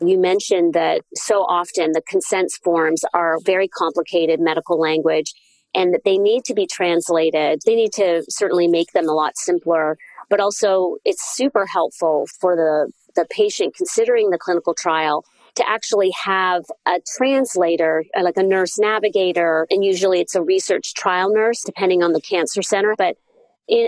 You mentioned that so often the consent forms are very complicated medical language and that they need to be translated. They need to certainly make them a lot simpler, but also it's super helpful for the, the patient considering the clinical trial to actually have a translator, like a nurse navigator, and usually it's a research trial nurse, depending on the cancer center. But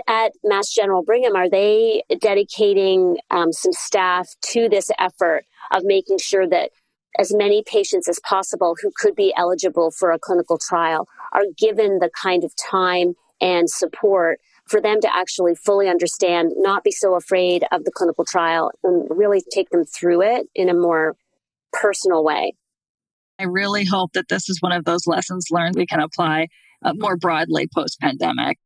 at Mass General Brigham, are they dedicating um, some staff to this effort of making sure that as many patients as possible who could be eligible for a clinical trial are given the kind of time and support for them to actually fully understand, not be so afraid of the clinical trial, and really take them through it in a more personal way. I really hope that this is one of those lessons learned we can apply uh, more broadly post pandemic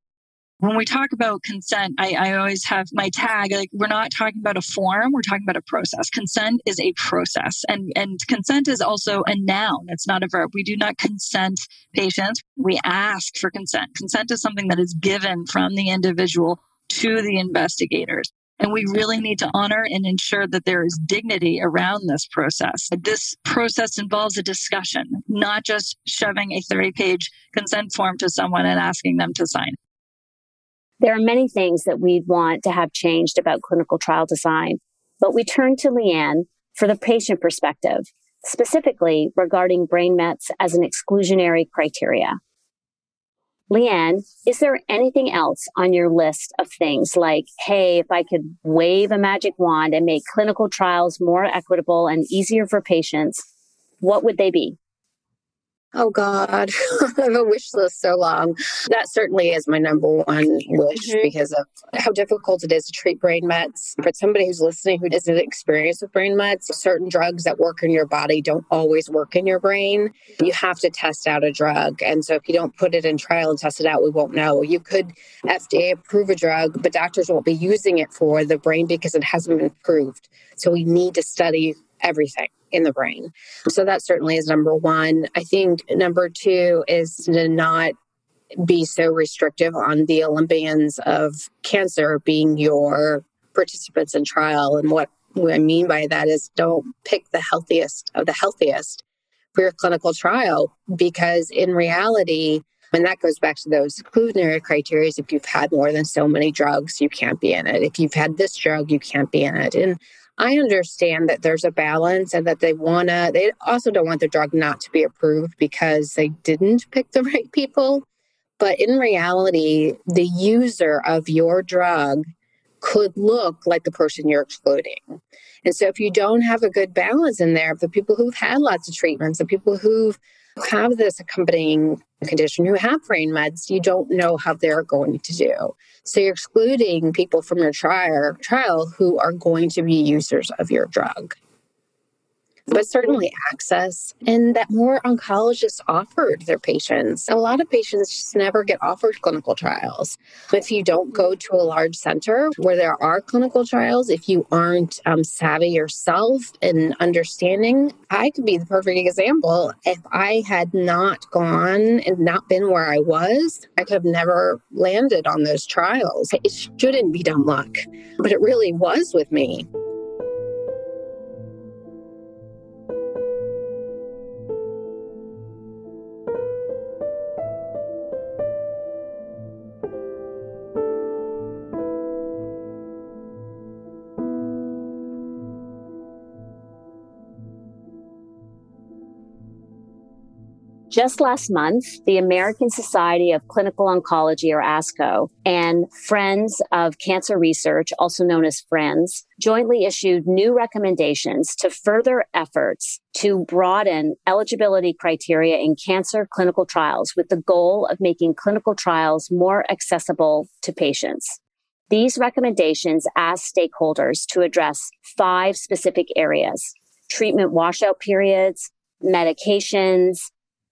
when we talk about consent, I, I, always have my tag like we're not talking about a form, we're talking about a process. Consent is a process, and and consent is also a noun. It's not a verb. We do not consent patients. We ask for consent. Consent is something that is given from the individual to the investigators. And we really need to honor and ensure that there is dignity around this process. This process involves a discussion, not just shoving a 30 page consent form to someone and asking them to sign. There are many things that we'd want to have changed about clinical trial design, but we turn to Leanne for the patient perspective, specifically regarding brain mets as an exclusionary criteria. Leanne, is there anything else on your list of things like, hey, if I could wave a magic wand and make clinical trials more equitable and easier for patients, what would they be? Oh God, I have a wish list so long. That certainly is my number one wish mm-hmm. because of how difficult it is to treat brain mets. For somebody who's listening who isn't experienced with brain mets, certain drugs that work in your body don't always work in your brain. You have to test out a drug. And so if you don't put it in trial and test it out, we won't know. You could FDA approve a drug, but doctors won't be using it for the brain because it hasn't been approved. So we need to study everything in the brain. So that certainly is number one. I think number two is to not be so restrictive on the Olympians of cancer being your participants in trial. And what I mean by that is don't pick the healthiest of the healthiest for your clinical trial because in reality, and that goes back to those exclusionary criteria. If you've had more than so many drugs, you can't be in it. If you've had this drug, you can't be in it. And I understand that there's a balance and that they want to, they also don't want the drug not to be approved because they didn't pick the right people. But in reality, the user of your drug could look like the person you're excluding. And so if you don't have a good balance in there the people who've had lots of treatments, the people who've have this accompanying condition. Who have brain mets, you don't know how they're going to do. So you're excluding people from your trial, trial who are going to be users of your drug but certainly access and that more oncologists offered their patients. A lot of patients just never get offered clinical trials. If you don't go to a large center where there are clinical trials, if you aren't um, savvy yourself and understanding, I could be the perfect example. If I had not gone and not been where I was, I could have never landed on those trials. It shouldn't be dumb luck, but it really was with me. Just last month, the American Society of Clinical Oncology, or ASCO, and Friends of Cancer Research, also known as Friends, jointly issued new recommendations to further efforts to broaden eligibility criteria in cancer clinical trials with the goal of making clinical trials more accessible to patients. These recommendations ask stakeholders to address five specific areas treatment washout periods, medications,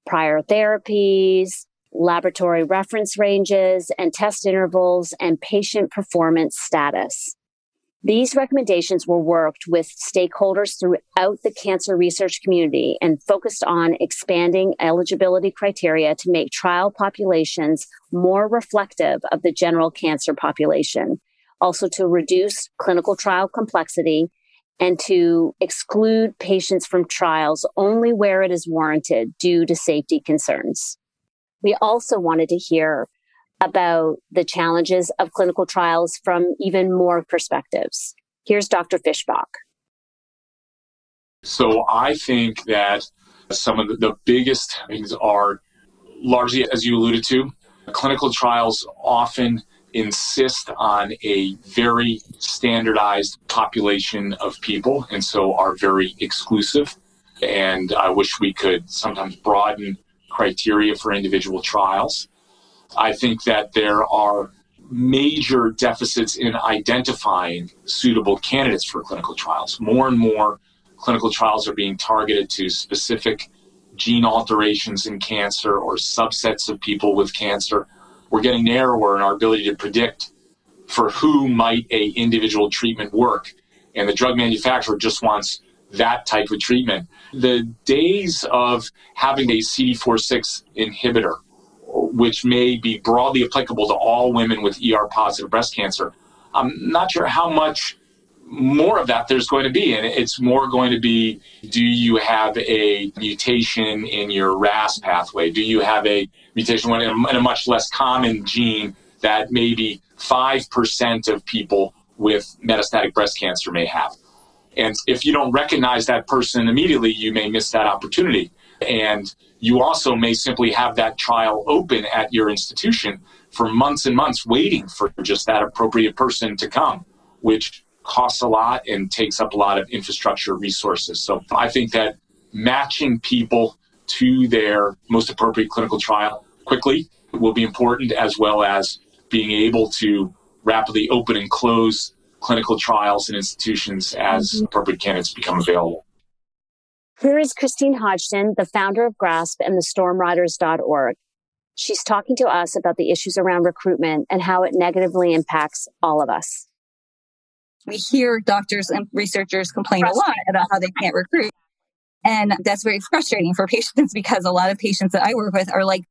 prior therapies, laboratory reference ranges and test intervals, and patient performance status. These recommendations were worked with stakeholders throughout the cancer research community and focused on expanding eligibility criteria to make trial populations more reflective of the general cancer population, also to reduce clinical trial complexity and to exclude patients from trials only where it is warranted due to safety concerns. We also wanted to hear about the challenges of clinical trials from even more perspectives. Here's Dr. Fischbach. So I think that some of the biggest things are largely, as you alluded to, clinical trials often insist on a very standardized population of people and so are very exclusive. And I wish we could sometimes broaden criteria for individual trials. I think that there are major deficits in identifying suitable candidates for clinical trials. More and more clinical trials are being targeted to specific gene alterations in cancer or subsets of people with cancer we're getting narrower in our ability to predict for who might a individual treatment work. And the drug manufacturer just wants that type of treatment. The days of having a CDK4/6 inhibitor, which may be broadly applicable to all women with ER positive breast cancer, I'm not sure how much more of that there's going to be. And it's more going to be do you have a mutation in your RAS pathway? Do you have a mutation in a, much less common gene that maybe 5% of people with metastatic breast cancer may have? And if you don't recognize that person immediately, you may miss that opportunity. And you also may simply have that trial open at your institution for months and months waiting for just that appropriate person to come, which costs a lot and takes up a lot of infrastructure resources. So I think that matching people to their most appropriate clinical trial quickly will be important, as well as being able to rapidly open and close clinical trials and institutions as mm-hmm. appropriate candidates become available. Here is Christine Hodgson, the founder of GRASP and the stormriders.org. She's talking to us about the issues around recruitment and how it negatively impacts all of us. We hear doctors and researchers complain a lot about how they can't recruit. And that's very frustrating for patients because a lot of patients that I work with are like,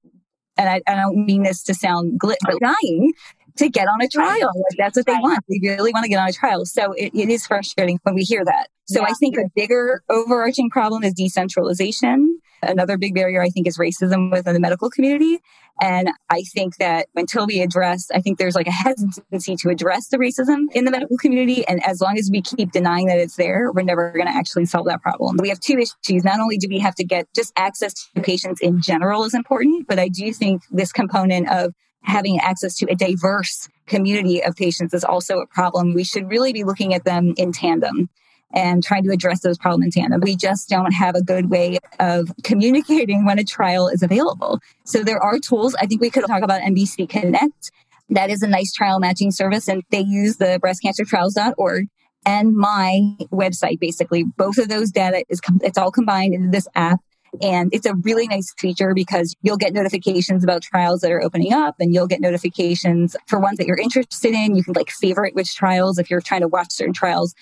and I, I don't mean this to sound glit, but dying to get on a trial. Like that's what they want. They really want to get on a trial. So it, it is frustrating when we hear that. So yeah. I think a bigger overarching problem is decentralization. Another big barrier, I think, is racism within the medical community. And I think that until we address, I think there's like a hesitancy to address the racism in the medical community. And as long as we keep denying that it's there, we're never going to actually solve that problem. We have two issues. Not only do we have to get just access to patients in general is important, but I do think this component of having access to a diverse community of patients is also a problem. We should really be looking at them in tandem and trying to address those problems in tandem. We just don't have a good way of communicating when a trial is available. So there are tools. I think we could talk about MBC Connect. That is a nice trial matching service and they use the breastcancertrials.org and my website basically. Both of those data is it's all combined into this app and it's a really nice feature because you'll get notifications about trials that are opening up and you'll get notifications for ones that you're interested in. You can like favorite which trials if you're trying to watch certain trials.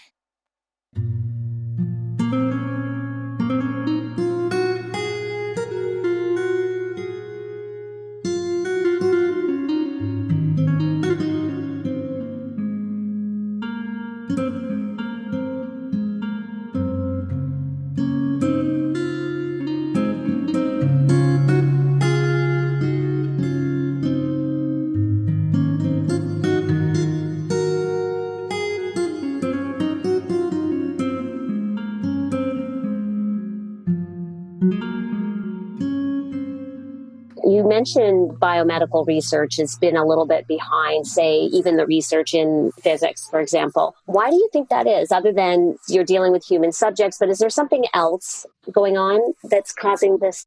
Mentioned biomedical research has been a little bit behind, say, even the research in physics, for example. Why do you think that is, other than you're dealing with human subjects? But is there something else going on that's causing this?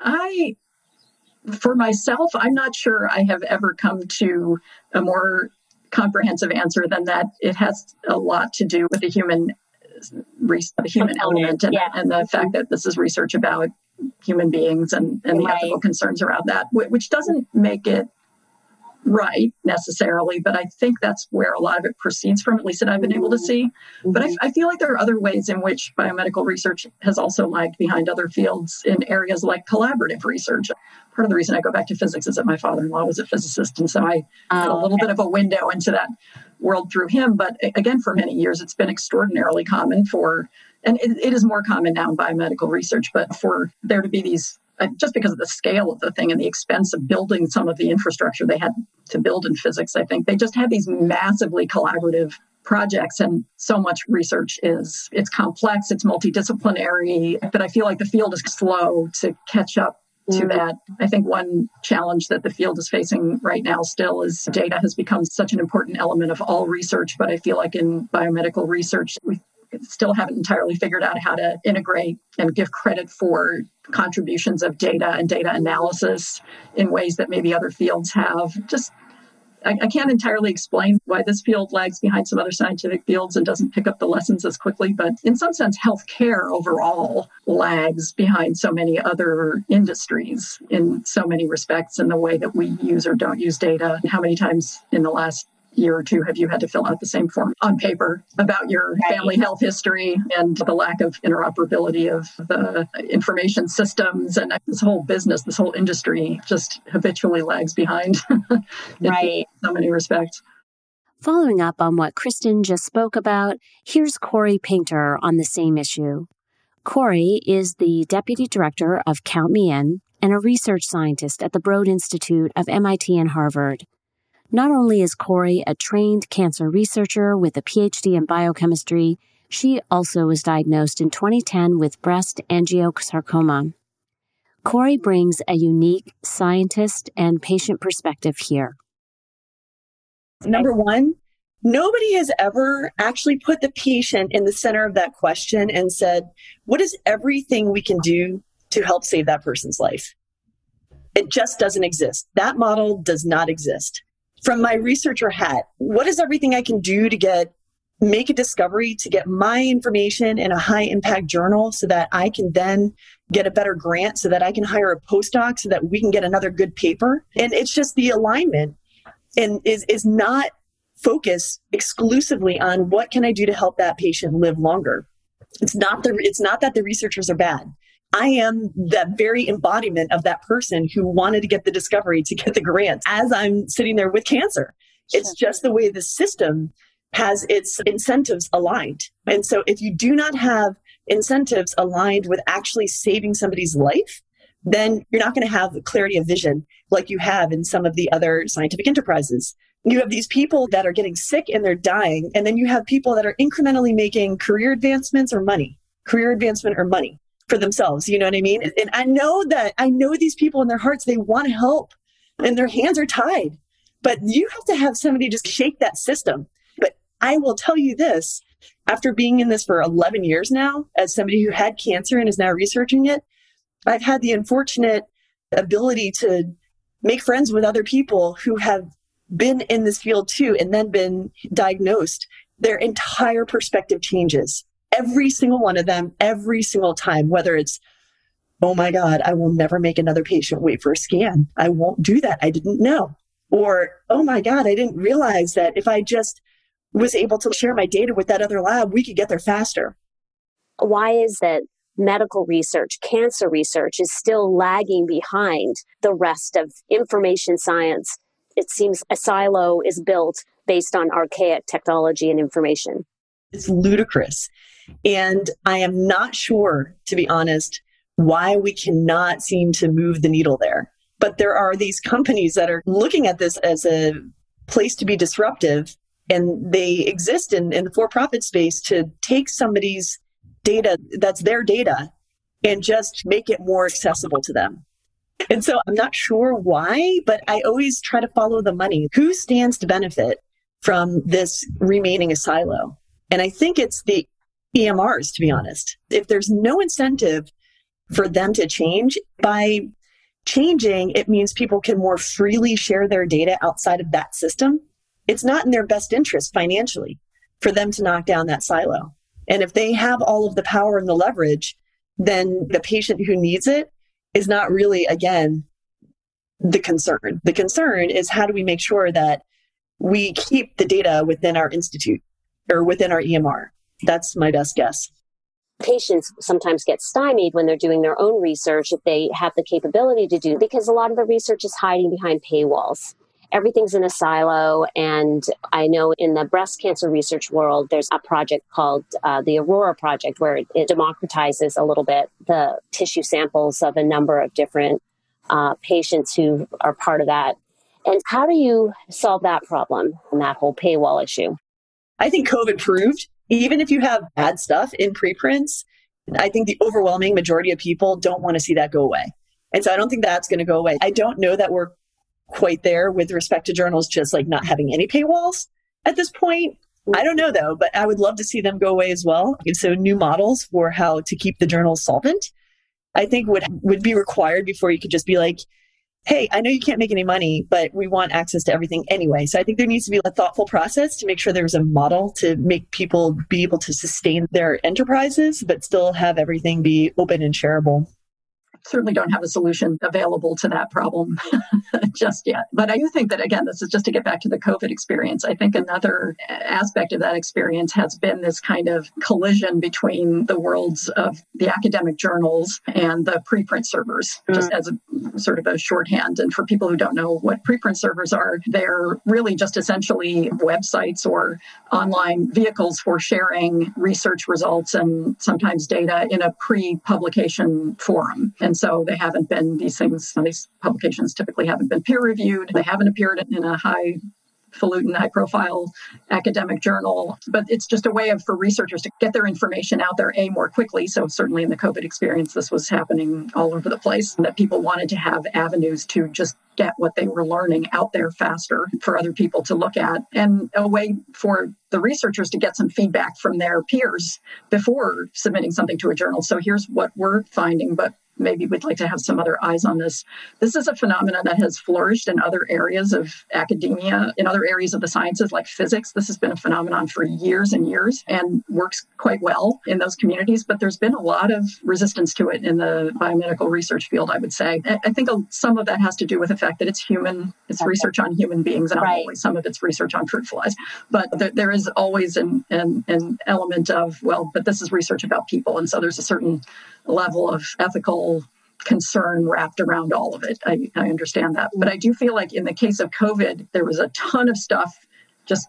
I, for myself, I'm not sure I have ever come to a more comprehensive answer than that. It has a lot to do with the human the human element and, yeah. and the fact that this is research about human beings and, and the ethical concerns around that, which doesn't make it right necessarily, but I think that's where a lot of it proceeds from, at least that I've been able to see. Mm-hmm. But I, I, feel like there are other ways in which biomedical research has also lagged behind other fields in areas like collaborative research. Part of the reason I go back to physics is that my father in law was a physicist, and so I had a oh, little bit of a window into that world through him. But again, for many years, it's been extraordinarily common for and it, it is more common now in biomedical research, but for there to be these, just because of the scale of the thing and the expense of building some of the infrastructure they had to build in physics, I think they just had these massively collaborative projects and so much research is it's complex it's multidisciplinary but i feel like the field is slow to catch up to mm-hmm. that. I think one challenge that the field is facing right now still is data has become such an important element of all research, but I feel like in biomedical research, we still haven't entirely figured out how to integrate and give credit for contributions of data and data analysis in ways that maybe other fields have. Just I, I, can't entirely explain why this field lags behind some other scientific fields and doesn't pick up the lessons as quickly, but in some sense, healthcare overall lags behind so many other industries in so many respects in the way that we use or don't use data. And how many times in the last year or two have you had to fill out the same form on paper about your family health history and the lack of interoperability of the information systems and this whole business this whole industry just habitually lags behind right so many respects Following up on what Kristen just spoke about, here's Corey Painter on the same issue. Corey is the Deputy Director of Count Me In and a research scientist at the Broad Institute of MIT and Harvard. Not only is Corey a trained cancer researcher with a PhD in biochemistry, she also was diagnosed in 2010 with breast angiosarcoma. Corey brings a unique scientist and patient perspective here. Number one, nobody has ever actually put the patient in the center of that question and said, what is everything we can do to help save that person's life. It just doesn't exist. That model does not exist. From my researcher hat, what is everything I can do to get make a discovery to get my information in a high impact journal so that I can then get a better grant so that I can hire a postdoc so that we can get another good paper. And it's just the alignment and is is not focused exclusively on what can I do to help that patient live longer. It's not the it's not that the researchers are bad. I am the very embodiment of that person who wanted to get the discovery to get the grant as I'm sitting there with cancer. It's just the way the system has its incentives aligned. And so if you do not have incentives aligned with actually saving somebody's life, then you're not going to have clarity of vision like you have in some of the other scientific enterprises. You have these people that are getting sick and they're dying, and then you have people that are incrementally making career advancements or money, career advancement or money for themselves. You know what I mean? And I know that I know these people in their hearts, they want to help and their hands are tied. But you have to have somebody just shake that system. But I will tell you this after being in this for 11 years now, as somebody who had cancer and is now researching it, I've had the unfortunate ability to make friends with other people who have been in this field too and then been diagnosed. Their entire perspective changes. Every single one of them, every single time, whether it's, oh my God, I will never make another patient wait for a scan. I won't do that. I didn't know. Or, oh my God, I didn't realize that if I just was able to share my data with that other lab, we could get there faster. Why is that medical research, cancer research is still lagging behind the rest of information science. It seems a silo is built based on archaic technology and information. It's ludicrous. And I am not sure, to be honest, why we cannot seem to move the needle there. But there are these companies that are looking at this as a place to be disruptive, and they exist in, in the for profit space to take somebody's data that's their data and just make it more accessible to them. And so I'm not sure why, but I always try to follow the money. Who stands to benefit from this remaining a silo? And I think it's the EMRs, to be mm. honest. If there's no incentive for them to change, by changing, it means people can more freely share their data outside of that system. It's not in their best interest financially for them to knock down that silo. And if they have all of the power and the leverage, then the patient who needs it is not really, again, the concern. The concern is how do we make sure that we keep the data within our institute or within our EMR? That's my best guess. Patients sometimes get stymied when they're doing their own research if they have the capability to do because a lot of the research is hiding behind paywalls everything's in a silo. And I know in the breast cancer research world, there's a project called uh, the Aurora Project, where it democratizes a little bit the tissue samples of a number of different uh, patients who are part of that. And how do you solve that problem and that whole paywall issue? I think COVID proved even if you have bad stuff in preprints, I think the overwhelming majority of people don't want to see that go away. And so I don't think that's going to go away. I don't know that we're quite there with respect to journals just like not having any paywalls at this point. I don't know though, but I would love to see them go away as well. And so new models for how to keep the journals solvent, I think would would be required before you could just be like, hey, I know you can't make any money, but we want access to everything anyway. So I think there needs to be a thoughtful process to make sure there's a model to make people be able to sustain their enterprises, but still have everything be open and shareable certainly don't have a solution available to that problem just yet. But I do think that, again, this is just to get back to the COVID experience. I think another aspect of that experience has been this kind of collision between the worlds of the academic journals and the preprint servers, mm. just as a sort of a shorthand. And for people who don't know what preprint servers are, they're really just essentially websites or online vehicles for sharing research results and sometimes data in a pre publication forum. And so they haven't been, these things, these publications typically haven't been peer reviewed. They haven't appeared in a high falutin high profile academic journal. But it's just a way of for researchers to get their information out there a more quickly. So certainly in the covid experience this was happening all over the place that people wanted to have avenues to just get what they were learning out there faster for other people to look at. And a way for the researchers to get some feedback from their peers before submitting something to a journal. So here's what we're finding but maybe we'd like to have some other eyes on this. This is a phenomenon that has flourished in other areas of academia, in other areas of the sciences like physics. This has been a phenomenon for years and years and works quite well in those communities, but there's been a lot of resistance to it in the biomedical research field, I would say. I think some of that has to do with the fact that it's human, it's okay. research on human beings, and right. always some of it's research on fruit flies. But there, there is always an, an, an element of, well, but this is research about people. And so there's a certain level of ethical concern wrapped around all of it. I, I understand that. But I do feel like in the case of COVID, there was a ton of stuff just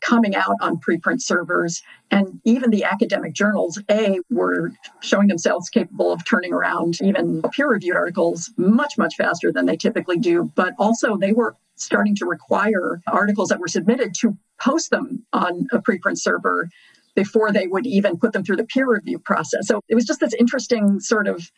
coming out on preprint servers. And even the academic journals, A, were showing themselves capable of turning around even peer reviewed articles much, much faster than they typically do. But also, they were starting to require articles that were submitted to post them on a preprint server before they would even put them through the peer review process. So it was just this interesting sort of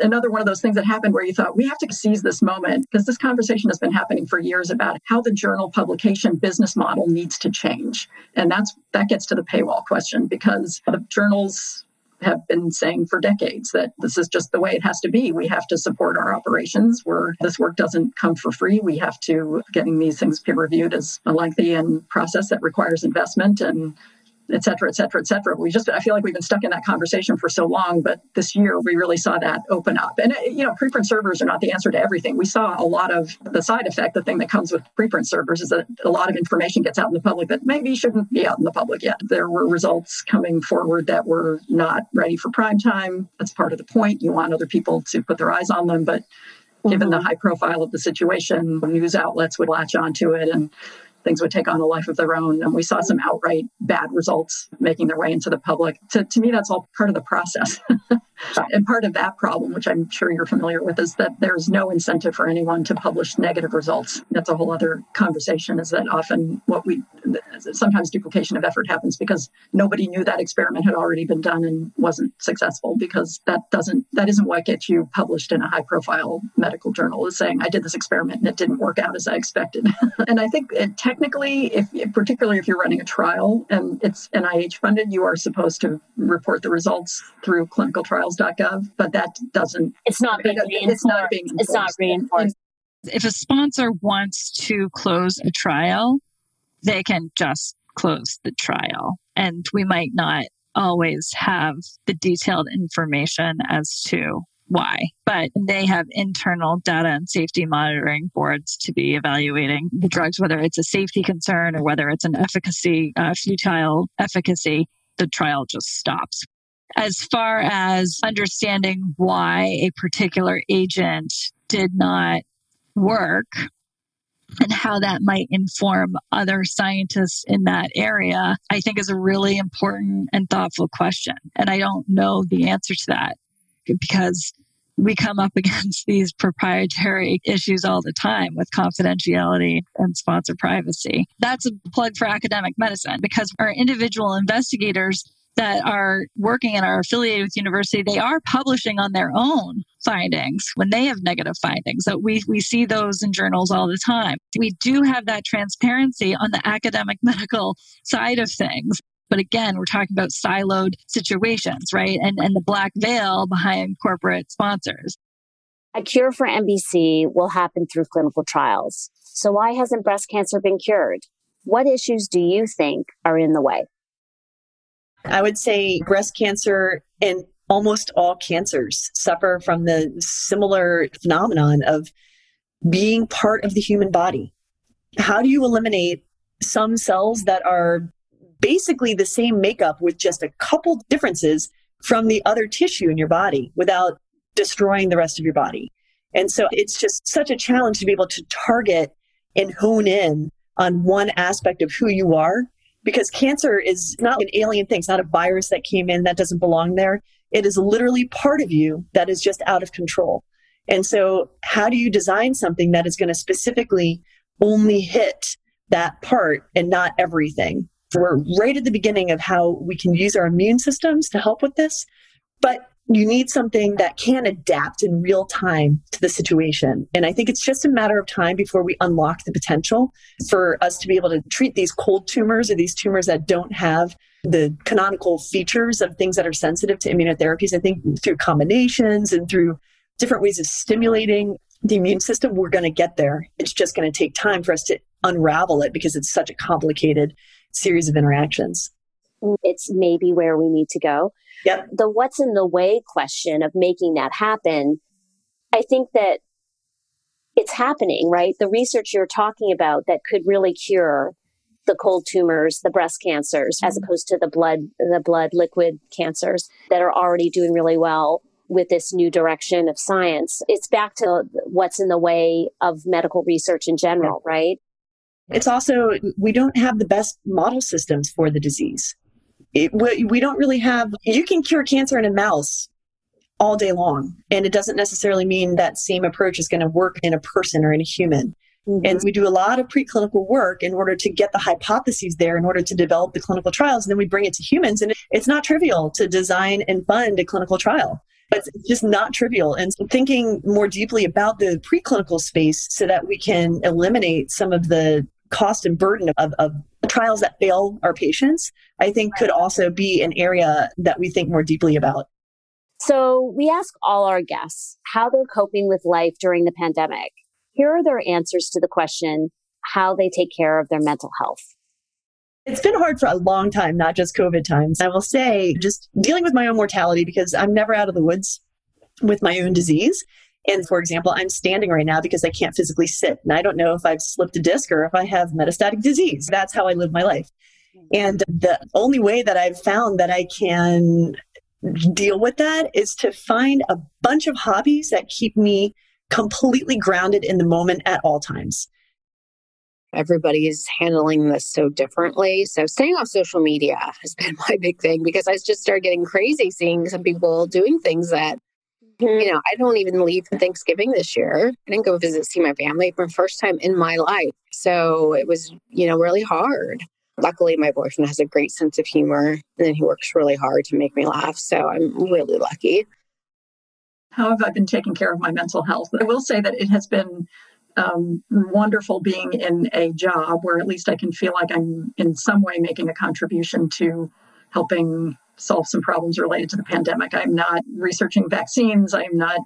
another one of those things that happened where you thought we have to seize this moment because this conversation has been happening for years about how the journal publication business model needs to change and that's that gets to the paywall question because the journals have been saying for decades that this is just the way it has to be. We have to support our operations where this work doesn't come for free. We have to getting these things peer reviewed is a lengthy and process that requires investment and et cetera, et cetera, et cetera. We just, I feel like we've been stuck in that conversation for so long, but this year we really saw that open up. And, you know, preprint servers are not the answer to everything. We saw a lot of the side effect, the thing that comes with preprint servers is that a lot of information gets out in the public that maybe shouldn't be out in the public yet. There were results coming forward that were not ready for prime time. That's part of the point. You want other people to put their eyes on them, but given the mm-hmm. high profile of the situation, news outlets would latch onto it and things would take on a life of their own. And we saw some outright bad results making their way into the public. To, to me, that's all part of the process. and part of that problem, which I'm sure you're familiar with, is that there's no incentive for anyone to publish negative results. That's a whole other conversation, is that often what we sometimes duplication of effort happens because nobody knew that experiment had already been done and wasn't successful because that doesn't that isn't what gets you published in a high profile medical journal is saying I did this experiment and it didn't work out as I expected. and I think it, technically, if particularly if you're running a trial and it's NIH funded, you are supposed to report the results through clinicaltrials.gov, but that doesn't. It's not being reinforced. It's not being. Enforced. It's not reinforced. If a sponsor wants to close a trial, they can just close the trial, and we might not always have the detailed information as to why, but they have internal data and safety monitoring boards to be evaluating the drugs, whether it's a safety concern or whether it's an efficacy, uh, futile efficacy, the trial just stops. As far as understanding why a particular agent did not work, and how that might inform other scientists in that area, I think is a really important and thoughtful question. And I don't know the answer to that because we come up against these proprietary issues all the time with confidentiality and sponsor privacy. That's a plug for academic medicine because our individual investigators that are working and are affiliated with university, they are publishing on their own findings when they have negative findings. So we, we see those in journals all the time. We do have that transparency on the academic medical side of things. But again, we're talking about siloed situations, right? And, and the black veil behind corporate sponsors. A cure for MBC will happen through clinical trials. So why hasn't breast cancer been cured? What issues do you think are in the way? I would say breast cancer and almost all cancers suffer from the similar phenomenon of being part of the human body. How do you eliminate some cells that are basically the same makeup with just a couple differences from the other tissue in your body without destroying the rest of your body. And so it's just such a challenge to be able to target and hone in on one aspect of who you are because cancer is not an alien thing. It's not a virus that came in that doesn't belong there. It is literally part of you that is just out of control. And so how do you design something that is going to specifically only hit that part and not everything? We're right at the beginning of how we can use our immune systems to help with this. But you need something that can adapt in real time to the situation. And I think it's just a matter of time before we unlock the potential for us to be able to treat these cold tumors or these tumors that don't have the canonical features of things that are sensitive to immunotherapies. I think through combinations and through different ways of stimulating the immune system, we're going to get there. It's just going to take time for us to unravel it because it's such a complicated series of interactions. It's maybe where we need to go. Yep. The what's in the way question of making that happen, I think that it's happening, right? The research you're talking about that could really cure the cold tumors, the breast cancers, mm-hmm. as opposed to the blood, the blood liquid cancers that are already doing really well with this new direction of science. It's back to what's in the way of medical research in general, right? It's also, we don't have the best model systems for the disease. It, we, we don't really have, you can cure cancer in a mouse all day long. And it doesn't necessarily mean that same approach is going to work in a person or in a human. Mm-hmm. And we do a lot of preclinical work in order to get the hypotheses there, in order to develop the clinical trials. And then we bring it to humans. And it's not trivial to design and fund a clinical trial. But it's just not trivial. And so thinking more deeply about the preclinical space so that we can eliminate some of the cost and burden of, of trials that fail our patients, I think could also be an area that we think more deeply about. So we ask all our guests how they're coping with life during the pandemic. Here are their answers to the question, how they take care of their mental health. It's been hard for a long time, not just COVID times. I will say, just dealing with my own mortality because I'm never out of the woods with my own disease. And for example, I'm standing right now because I can't physically sit. And I don't know if I've slipped a disc or if I have metastatic disease. That's how I live my life. And the only way that I've found that I can deal with that is to find a bunch of hobbies that keep me completely grounded in the moment at all times. Everybody is handling this so differently. So, staying off social media has been my big thing because I just started getting crazy seeing some people doing things that, mm-hmm. you know, I don't even leave for Thanksgiving this year. I didn't go visit, see my family for the first time in my life. So, it was, you know, really hard. Luckily, my boyfriend has a great sense of humor and he works really hard to make me laugh. So I'm really lucky. How have I been taking care of my mental health? I will say that it has been um, wonderful being in a job where at least I can feel like I'm in some way making a contribution to helping solve some problems related to the pandemic. I'm not researching vaccines. I'm not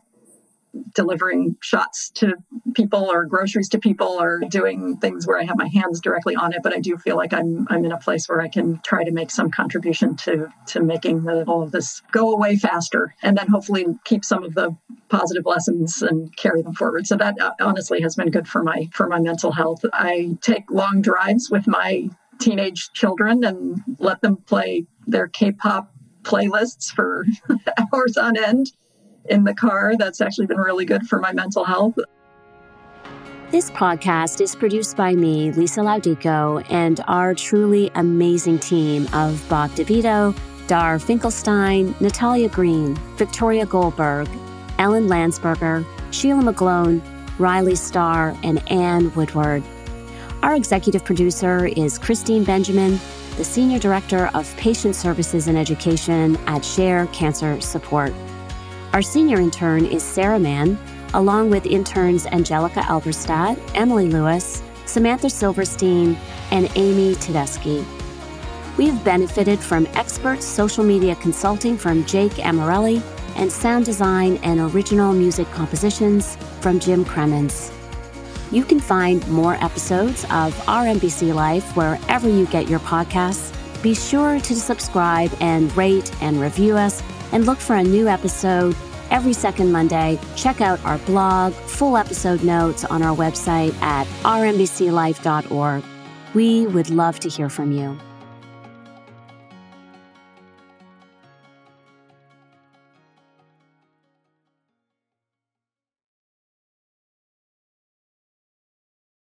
delivering shots to people or groceries to people or doing things where I have my hands directly on it. But I do feel like I'm I'm in a place where I can try to make some contribution to to making the, all of this go away faster, and then hopefully keep some of the positive lessons and carry them forward. So that uh, honestly has been good for my for my mental health. I take long drives with my teenage children and let them play their K-pop playlists for hours on end in the car. That's actually been really good for my mental health. This podcast is produced by me, Lisa Laudico, and our truly amazing team of Bob DeVito, Dar Finkelstein, Natalia Green, Victoria Goldberg, Ellen Landsberger, Sheila McGlone, Riley Starr, and Anne Woodward. Our executive producer is Christine Benjamin, the Senior Director of Patient Services and Education at Share Cancer Support. Our senior intern is Sarah Mann, along with interns Angelica Alberstadt, Emily Lewis, Samantha Silverstein, and Amy Tedeschi. We have benefited from expert social media consulting from Jake Amarelli and sound design and original music compositions from Jim Cremens. You can find more episodes of Our MBC Life wherever you get your podcasts. Be sure to subscribe and rate and review us and look for a new episode every second Monday. Check out our blog, full episode notes on our website at ourmbclife.org. We would love to hear from you.